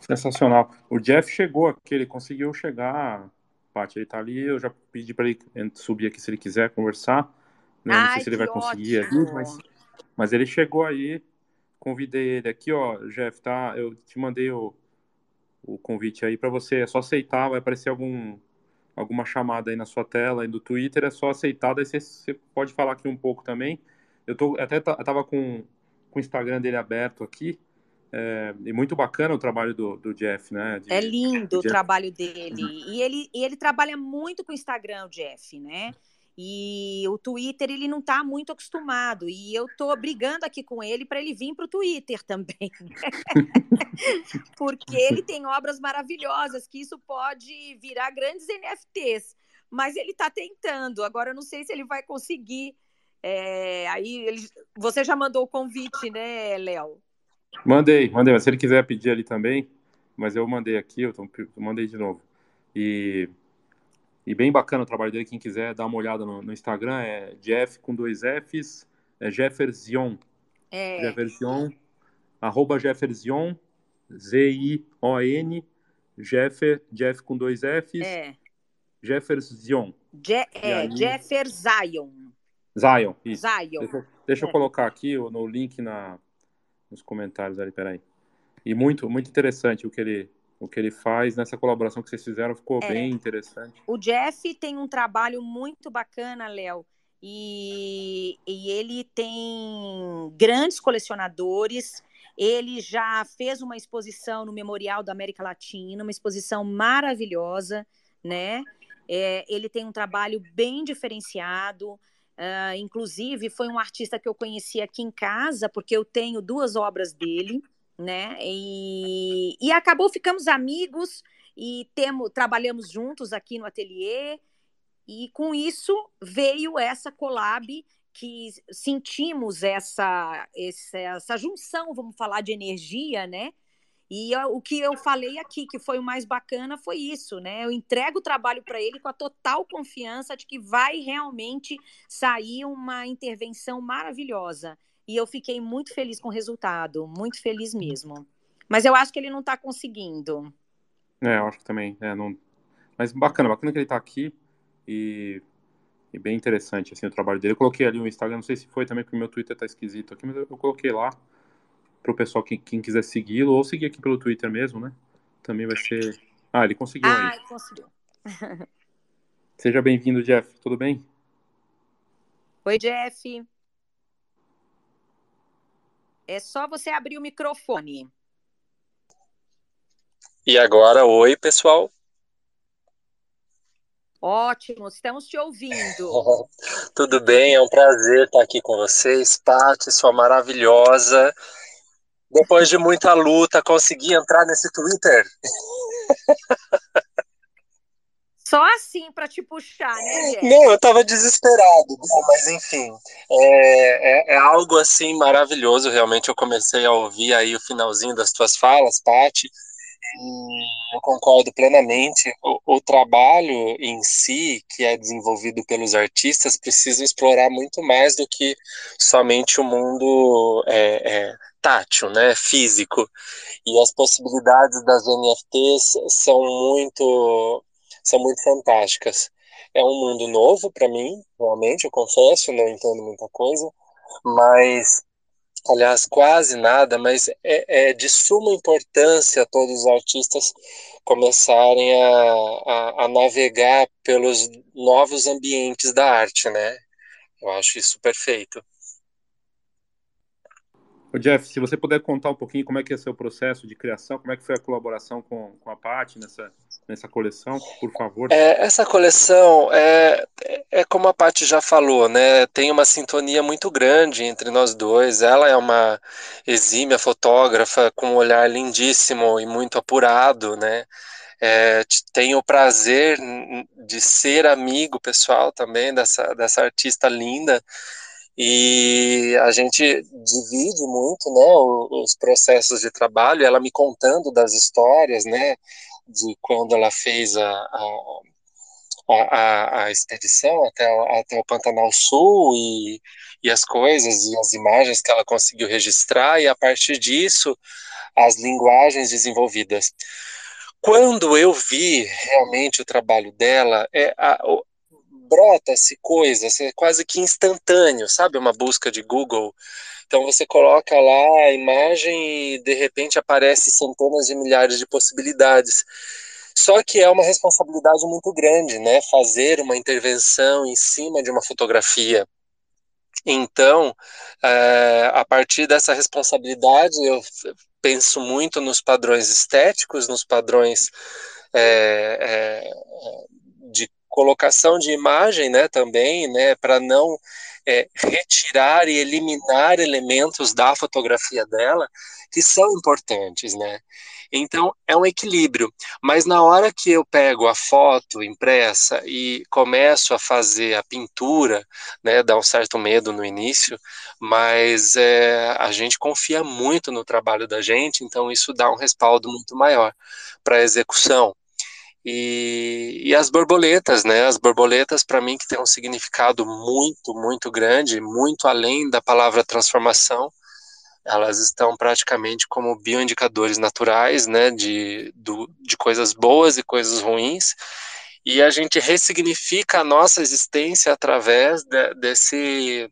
Sensacional. O Jeff chegou aqui, ele conseguiu chegar. Paty, ele está ali. Eu já pedi para ele subir aqui se ele quiser conversar. Né? Não sei se ele vai conseguir ali, mas, mas ele chegou aí. Convidei ele aqui, ó, Jeff, tá? Eu te mandei o, o convite aí para você. É só aceitar, vai aparecer algum, alguma chamada aí na sua tela aí do Twitter, é só aceitar, daí você, você pode falar aqui um pouco também. Eu tô, até tava com, com o Instagram dele aberto aqui, é, e muito bacana o trabalho do, do Jeff, né? De, é lindo o trabalho dele. E ele, e ele trabalha muito com o Instagram, o Jeff, né? E o Twitter ele não está muito acostumado. E eu estou brigando aqui com ele para ele vir para o Twitter também. [laughs] Porque ele tem obras maravilhosas, que isso pode virar grandes NFTs. Mas ele está tentando. Agora eu não sei se ele vai conseguir. É, aí ele, você já mandou o convite, né, Léo? Mandei, mandei. Mas se ele quiser pedir ali também, mas eu mandei aqui, eu, tô, eu mandei de novo. E e bem bacana o trabalho dele, quem quiser dar uma olhada no, no Instagram, é Jeff com dois Fs, é Jefferson. É. Jefferson, arroba Jefferson, Z-I-O-N, Jeff, Jeff com dois Fs, é. Jefferson. Je é, aí... Jeffer Zion. Zion, isso. Zion. Deixa, deixa é. eu colocar aqui no link na, nos comentários ali, peraí. E muito, muito interessante o que ele, o que ele faz nessa colaboração que vocês fizeram ficou é. bem interessante. O Jeff tem um trabalho muito bacana, Léo, e, e ele tem grandes colecionadores. Ele já fez uma exposição no Memorial da América Latina, uma exposição maravilhosa, né? É, ele tem um trabalho bem diferenciado. Uh, inclusive, foi um artista que eu conheci aqui em casa, porque eu tenho duas obras dele né? E, e acabou ficamos amigos e temos trabalhamos juntos aqui no ateliê e com isso veio essa collab que sentimos essa, essa, essa junção, vamos falar de energia, né? E eu, o que eu falei aqui, que foi o mais bacana, foi isso, né? Eu entrego o trabalho para ele com a total confiança de que vai realmente sair uma intervenção maravilhosa. E eu fiquei muito feliz com o resultado, muito feliz mesmo. Mas eu acho que ele não está conseguindo. É, eu acho que também. É, não... Mas bacana, bacana que ele está aqui e... e, bem interessante assim, o trabalho dele. Eu coloquei ali o Instagram, não sei se foi também porque o meu Twitter está esquisito aqui, mas eu coloquei lá para o pessoal que, quem quiser segui-lo ou seguir aqui pelo Twitter mesmo, né? Também vai ser. Ah, ele conseguiu ah, aí. Ah, conseguiu. [laughs] Seja bem-vindo, Jeff. Tudo bem? Oi, Jeff. É só você abrir o microfone. E agora, oi, pessoal. Ótimo, estamos te ouvindo. [laughs] Tudo bem, é um prazer estar aqui com vocês. Paty, sua maravilhosa. Depois de muita luta, consegui entrar nesse Twitter. [laughs] Só assim para te puxar, né? Não, eu tava desesperado, mas enfim, é, é, é, algo assim maravilhoso. Realmente, eu comecei a ouvir aí o finalzinho das tuas falas, Paty, e eu concordo plenamente. O, o, trabalho em si, que é desenvolvido pelos artistas, precisa explorar muito mais do que somente o mundo é, é, tátil, né, físico. E as possibilidades das NFTs são muito são muito fantásticas. É um mundo novo para mim, realmente, eu confesso, não entendo muita coisa, mas, aliás, quase nada, mas é, é de suma importância todos os artistas começarem a, a, a navegar pelos novos ambientes da arte, né? Eu acho isso perfeito. Ô Jeff, se você puder contar um pouquinho como é que é seu processo de criação, como é que foi a colaboração com, com a Paty nessa, nessa coleção, por favor. É, essa coleção é, é como a Paty já falou, né? Tem uma sintonia muito grande entre nós dois. Ela é uma exímia fotógrafa com um olhar lindíssimo e muito apurado, né? É, tenho o prazer de ser amigo pessoal também dessa, dessa artista linda e a gente divide muito, né, os processos de trabalho, ela me contando das histórias, né, de quando ela fez a, a, a, a expedição até, até o Pantanal Sul e, e as coisas e as imagens que ela conseguiu registrar, e a partir disso, as linguagens desenvolvidas. Quando eu vi realmente o trabalho dela, é a, brota-se coisas, é quase que instantâneo, sabe? Uma busca de Google. Então você coloca lá a imagem e de repente aparece centenas de milhares de possibilidades. Só que é uma responsabilidade muito grande, né? Fazer uma intervenção em cima de uma fotografia. Então, é, a partir dessa responsabilidade, eu penso muito nos padrões estéticos, nos padrões é, é, colocação de imagem, né, também, né, para não é, retirar e eliminar elementos da fotografia dela que são importantes, né? Então é um equilíbrio. Mas na hora que eu pego a foto impressa e começo a fazer a pintura, né, dá um certo medo no início, mas é, a gente confia muito no trabalho da gente, então isso dá um respaldo muito maior para a execução. E, e, as borboletas, né? As borboletas, para mim, que tem um significado muito, muito grande, muito além da palavra transformação. Elas estão praticamente como bioindicadores naturais, né? De, do, de coisas boas e coisas ruins. E a gente ressignifica a nossa existência através de, desse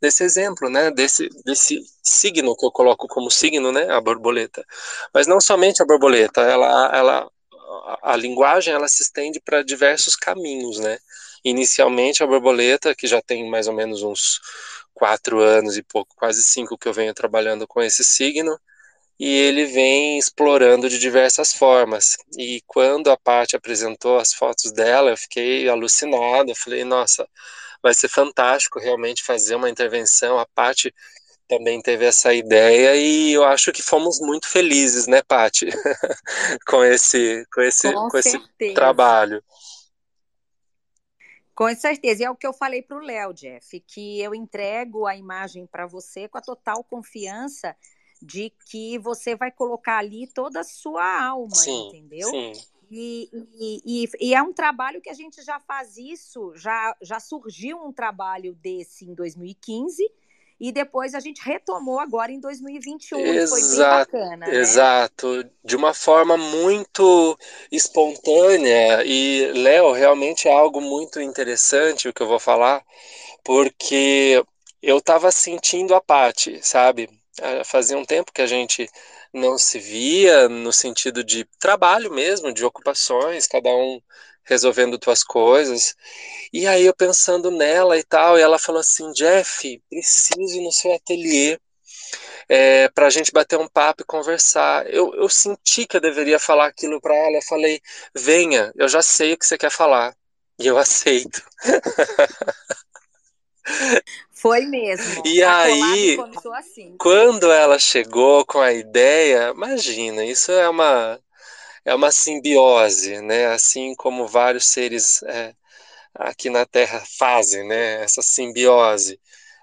desse exemplo, né, desse, desse signo que eu coloco como signo, né, a borboleta. Mas não somente a borboleta, ela, ela a, linguagem ela se estende para diversos caminhos, né? Inicialmente a borboleta, que já tem mais ou menos uns quatro anos e pouco, quase cinco que eu venho trabalhando com esse signo, e ele vem explorando de diversas formas. E quando a Paty apresentou as fotos dela, eu fiquei alucinado, eu falei, nossa, vai ser fantástico realmente fazer uma intervenção. A Paty também teve essa ideia e eu acho que fomos muito felizes, né, Pati, [laughs] com esse com esse com, com esse trabalho. Com certeza, e é o que eu falei para o Léo, Jeff, que eu entrego a imagem para você com a total confiança de que você vai colocar ali toda a sua alma, sim, entendeu? Sim. E, e, e, e, é um trabalho que a gente já faz isso, já, já surgiu um trabalho desse em 2015, e depois a gente retomou agora em 2021, exato, foi bem bacana. Né? Exato, de uma forma muito espontânea e Léo, realmente é algo muito interessante o que eu vou falar, porque eu estava sentindo a parte, sabe? Ah, fazia um tempo que a gente não se via no sentido de trabalho mesmo, de ocupações, cada um resolvendo tuas coisas. E aí eu pensando nela e tal, e ela falou assim: Jeff, preciso ir no seu ateliê. é, para a gente bater um papo e conversar. Eu, eu senti que eu deveria falar aquilo para ela. Eu falei: venha, eu já sei o que você quer falar. E eu [laughs] aceito. Foi mesmo. E a aí, assim. quando ela chegou com a ideia, imagina, isso é uma é uma simbiose, né? Assim como vários seres é, aqui na Terra fazem, né? Essa simbiose.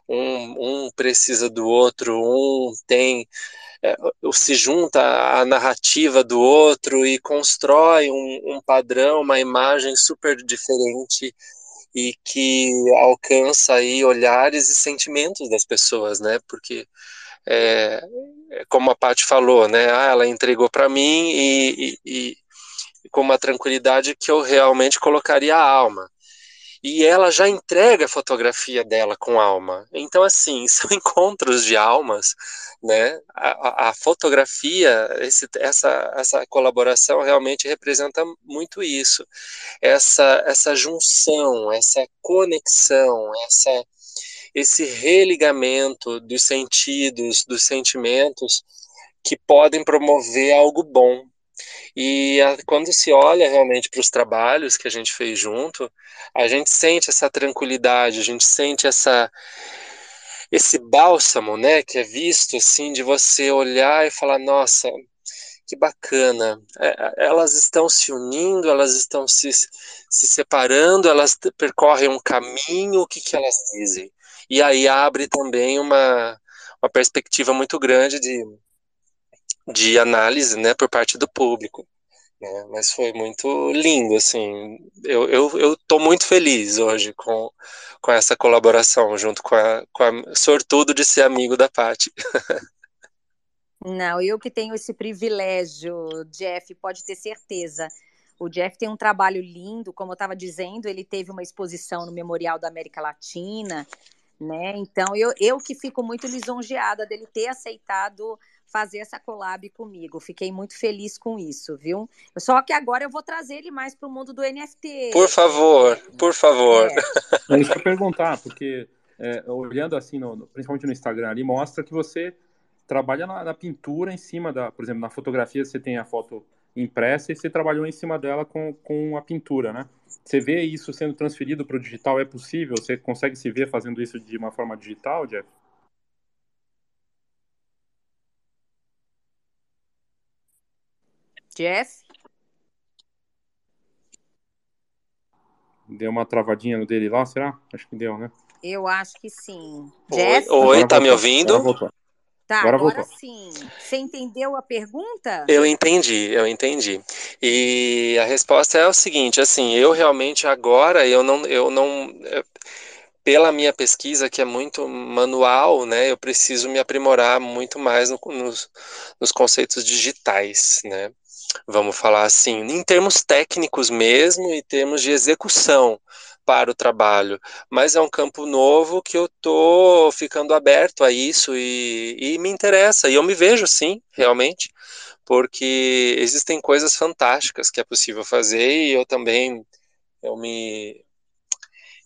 Um, um precisa do outro, um tem é, se junta à narrativa do outro e constrói um, um padrão, uma imagem super diferente e que alcança aí olhares e sentimentos das pessoas, né? Porque é, como a Paty falou, né? Ah, ela entregou para mim e, e, e, com uma tranquilidade que eu realmente colocaria a alma. E ela já entrega a fotografia dela com alma. Então, assim, [laughs] são encontros de almas, né? A, a fotografia, esse, essa, essa colaboração realmente representa muito isso. Essa, essa junção, essa conexão, essa esse religamento dos sentidos, dos sentimentos que podem promover algo bom. E a, quando se olha realmente para os trabalhos que a gente fez junto, a gente sente essa tranquilidade, a gente sente essa esse bálsamo, né, que é visto assim de você olhar e falar, nossa, que bacana. É, elas estão se unindo, elas estão se, se separando, elas percorrem um caminho, o que, que elas dizem? E aí abre também uma, uma perspectiva muito grande de, de análise né, por parte do público. Né? Mas foi muito lindo, assim. Eu, eu, eu muito feliz hoje com, com essa colaboração, junto com a, com a sortudo de ser amigo da Paty. [laughs] Não, eu que tenho esse privilégio, Jeff, pode ter certeza. O Jeff tem um trabalho lindo, como eu estava dizendo, ele teve uma exposição no Memorial da América Latina, né? Então, eu, eu que fico muito lisonjeada dele ter aceitado fazer essa collab comigo. Fiquei muito feliz com isso, viu? Só que agora eu vou trazer ele mais para o mundo do NFT. Por favor, por favor. É, é isso que eu perguntar, porque é, olhando assim, no, principalmente no Instagram ali, mostra que você trabalha na, na, pintura em cima da, por exemplo, na fotografia você tem a foto impressa e você trabalhou em cima dela com, com a pintura, né? Você vê isso sendo transferido para o digital? É possível? Você consegue se ver fazendo isso de uma forma digital, Jeff? Jeff? Deu uma travadinha no dele lá, será? Acho que deu, né? Eu acho que sim. Oi, Jeff? Oi tá me ouvindo? Tá, agora, agora sim. Você entendeu a pergunta? Eu entendi, eu entendi. E a resposta é o seguinte, assim, eu realmente agora eu não eu não pela minha pesquisa que é muito manual, né, eu preciso me aprimorar muito mais no, nos, nos conceitos digitais, né? Vamos falar assim, em termos técnicos mesmo e termos de execução para o trabalho, mas é um campo novo que eu tô ficando aberto a isso e, e me interessa, e eu me vejo sim, realmente, porque existem coisas fantásticas que é possível fazer e eu também eu me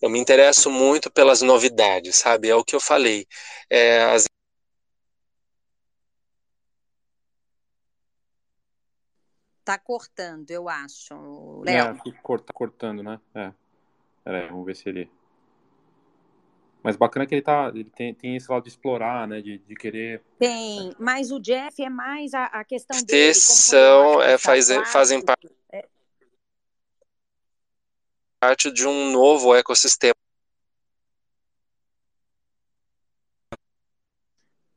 eu me interesso muito pelas novidades, sabe? É o que eu falei. É, as... Tá cortando, eu acho. Léo. É, corta, cortando, né? É. Peraí, vamos ver se ele. Mas bacana que ele tá. Ele tem, tem esse lado de explorar, né? De, de querer. Tem, mas o Jeff é mais a, a questão dele. São, é, faz, fazem parte. É... Parte de um novo ecossistema.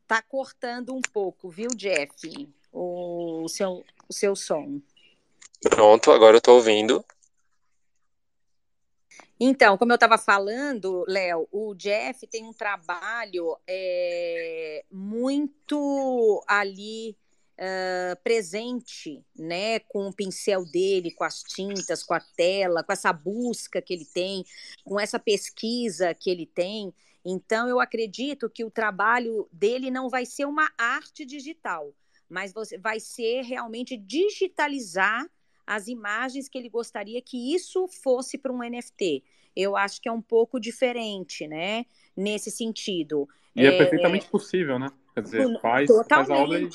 Tá cortando um pouco, viu, Jeff? O, o seu, o seu som. Pronto, agora eu tô ouvindo. Então, como eu estava falando, Léo, o Jeff tem um trabalho é, muito ali uh, presente, né, com o pincel dele, com as tintas, com a tela, com essa busca que ele tem, com essa pesquisa que ele tem. Então, eu acredito que o trabalho dele não vai ser uma arte digital, mas vai ser realmente digitalizar as imagens que ele gostaria que isso fosse para um NFT. Eu acho que é um pouco diferente, né? Nesse sentido. E é, é perfeitamente possível, né? Quer dizer, faz, faz a obra e,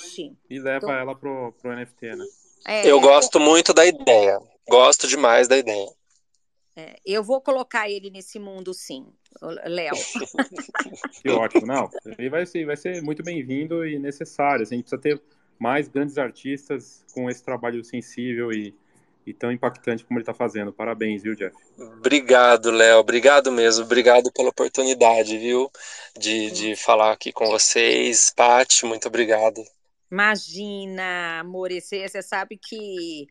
e leva ela pro, pro NFT, né? É, eu gosto muito da ideia. Gosto demais da ideia. É, eu vou colocar ele nesse mundo, sim, Léo. [laughs] que ótimo, não. Ele vai ser, vai ser muito bem-vindo e necessário. Assim, a gente precisa ter mais grandes artistas com esse trabalho sensível e, e tão impactante como ele está fazendo. Parabéns, viu, Jeff? Obrigado, Léo. Obrigado mesmo. Obrigado pela oportunidade, viu, de, de falar aqui com vocês. Pati, muito obrigado. Imagina, amor, você, você sabe que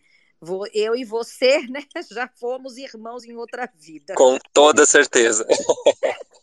eu e você, [laughs] né, já fomos irmãos em outra vida. Com toda certeza. [laughs]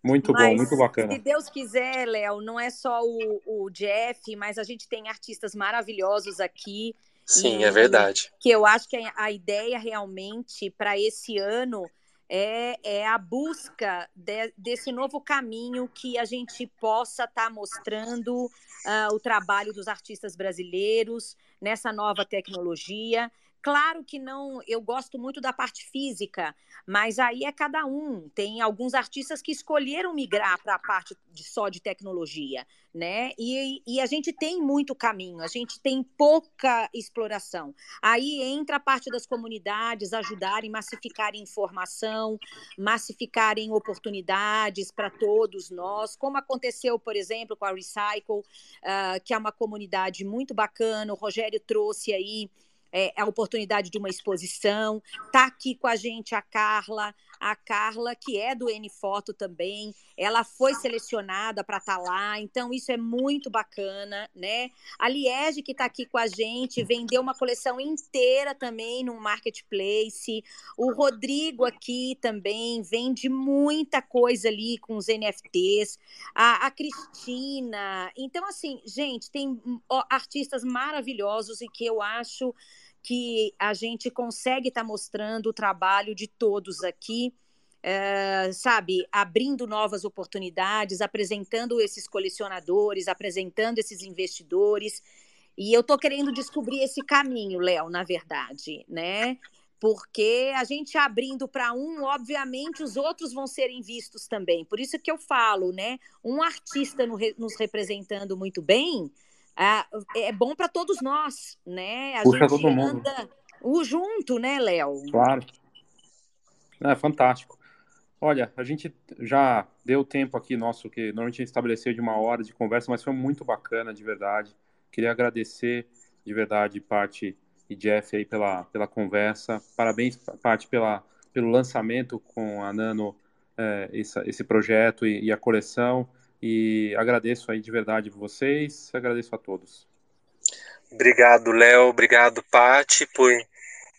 Muito mas, bom, muito bacana. Se Deus quiser, Léo, não é só o, o, Jeff, mas a gente tem artistas maravilhosos aqui. Sim, é verdade. Que eu acho que a ideia realmente para esse ano é, é a busca de, desse novo caminho que a gente possa estar tá mostrando uh, o trabalho dos artistas brasileiros nessa nova tecnologia Claro que não, eu gosto muito da parte física, mas aí é cada um. Tem alguns artistas que escolheram migrar para a parte de, só de tecnologia, né? E, e a gente tem muito caminho, a gente tem pouca exploração. Aí entra a parte das comunidades ajudarem, massificarem informação, massificarem oportunidades para todos nós, como aconteceu, por exemplo, com a Recycle, uh, que é uma comunidade muito bacana. O Rogério trouxe aí é, a oportunidade de uma exposição. Está aqui com a gente a Carla, a Carla, que é do N Foto também, ela foi selecionada para estar tá lá, então isso é muito bacana, né? A Liege, que está aqui com a gente, vendeu uma coleção inteira também no marketplace. O Rodrigo aqui também vende muita coisa ali com os NFTs. A, a Cristina. Então, assim, gente, tem artistas maravilhosos e que eu acho que a gente consegue estar tá mostrando o trabalho de todos aqui, é, sabe, abrindo novas oportunidades, apresentando esses colecionadores, apresentando esses investidores. E eu estou querendo descobrir esse caminho, Léo, na verdade, né? Porque a gente abrindo para um, obviamente os outros vão serem vistos também. Por isso que eu falo, né? Um artista nos representando muito bem, ah, é bom para todos nós, né? A Puxa gente anda o junto, né, Léo? Claro. É fantástico. Olha, a gente já deu tempo aqui nosso, que normalmente a gente estabeleceu de uma hora de conversa, mas foi muito bacana, de verdade. Queria agradecer de verdade, Paty e Jeff aí pela, pela conversa. Parabéns, Paty, pela, pelo lançamento com a Nano, é, esse, esse projeto e, e a coleção. E agradeço aí de verdade vocês, agradeço a todos. Obrigado, Léo, obrigado, Pati, por,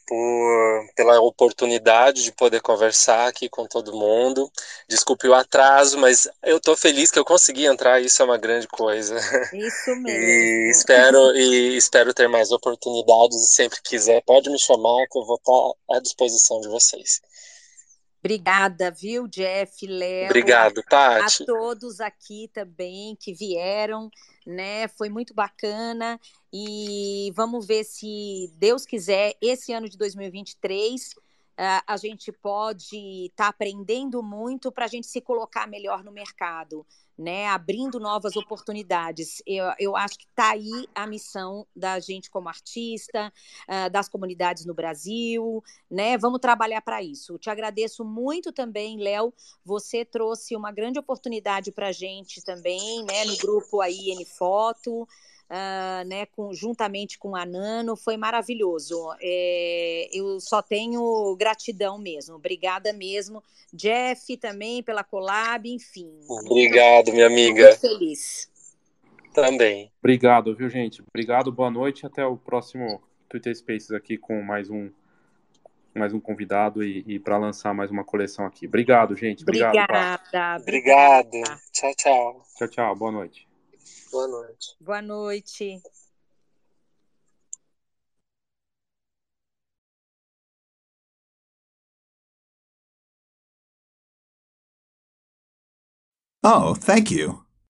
por, pela oportunidade de poder conversar aqui com todo mundo. Desculpe o atraso, mas eu estou feliz que eu consegui entrar, isso é uma grande coisa. Isso [laughs] mesmo. E espero, e espero ter mais oportunidades e sempre quiser, pode me chamar que eu vou estar à disposição de vocês. Obrigada, viu, Jeff, Léo. Obrigado, Tati. A todos aqui também que vieram, né? Foi muito bacana. E vamos ver se Deus quiser, esse ano de 2023 uh, a gente pode estar tá aprendendo muito para a gente se colocar melhor no mercado, né? Abrindo novas oportunidades. Eu, eu acho que está aí a missão da gente como artista, uh, das comunidades no Brasil, né? Vamos trabalhar para isso. Te agradeço muito também, Léo. Você trouxe uma grande oportunidade para a gente também, né? No grupo aí N Foto uh, né, com, juntamente com a Nano, foi maravilhoso. É, eu só tenho gratidão mesmo, obrigada mesmo. Jeff também pela collab, enfim. Obrigado, minha amiga. Muito feliz. Também. Obrigado, viu, gente? Obrigado, boa noite. Até o próximo Twitter Spaces aqui com mais um mais um convidado e, e para lançar mais uma coleção aqui. Obrigado, gente. Obrigado, obrigada. Obrigado. Tchau, tchau. Tchau, tchau. Boa noite. Boa noite. Boa noite. Oh, thank you.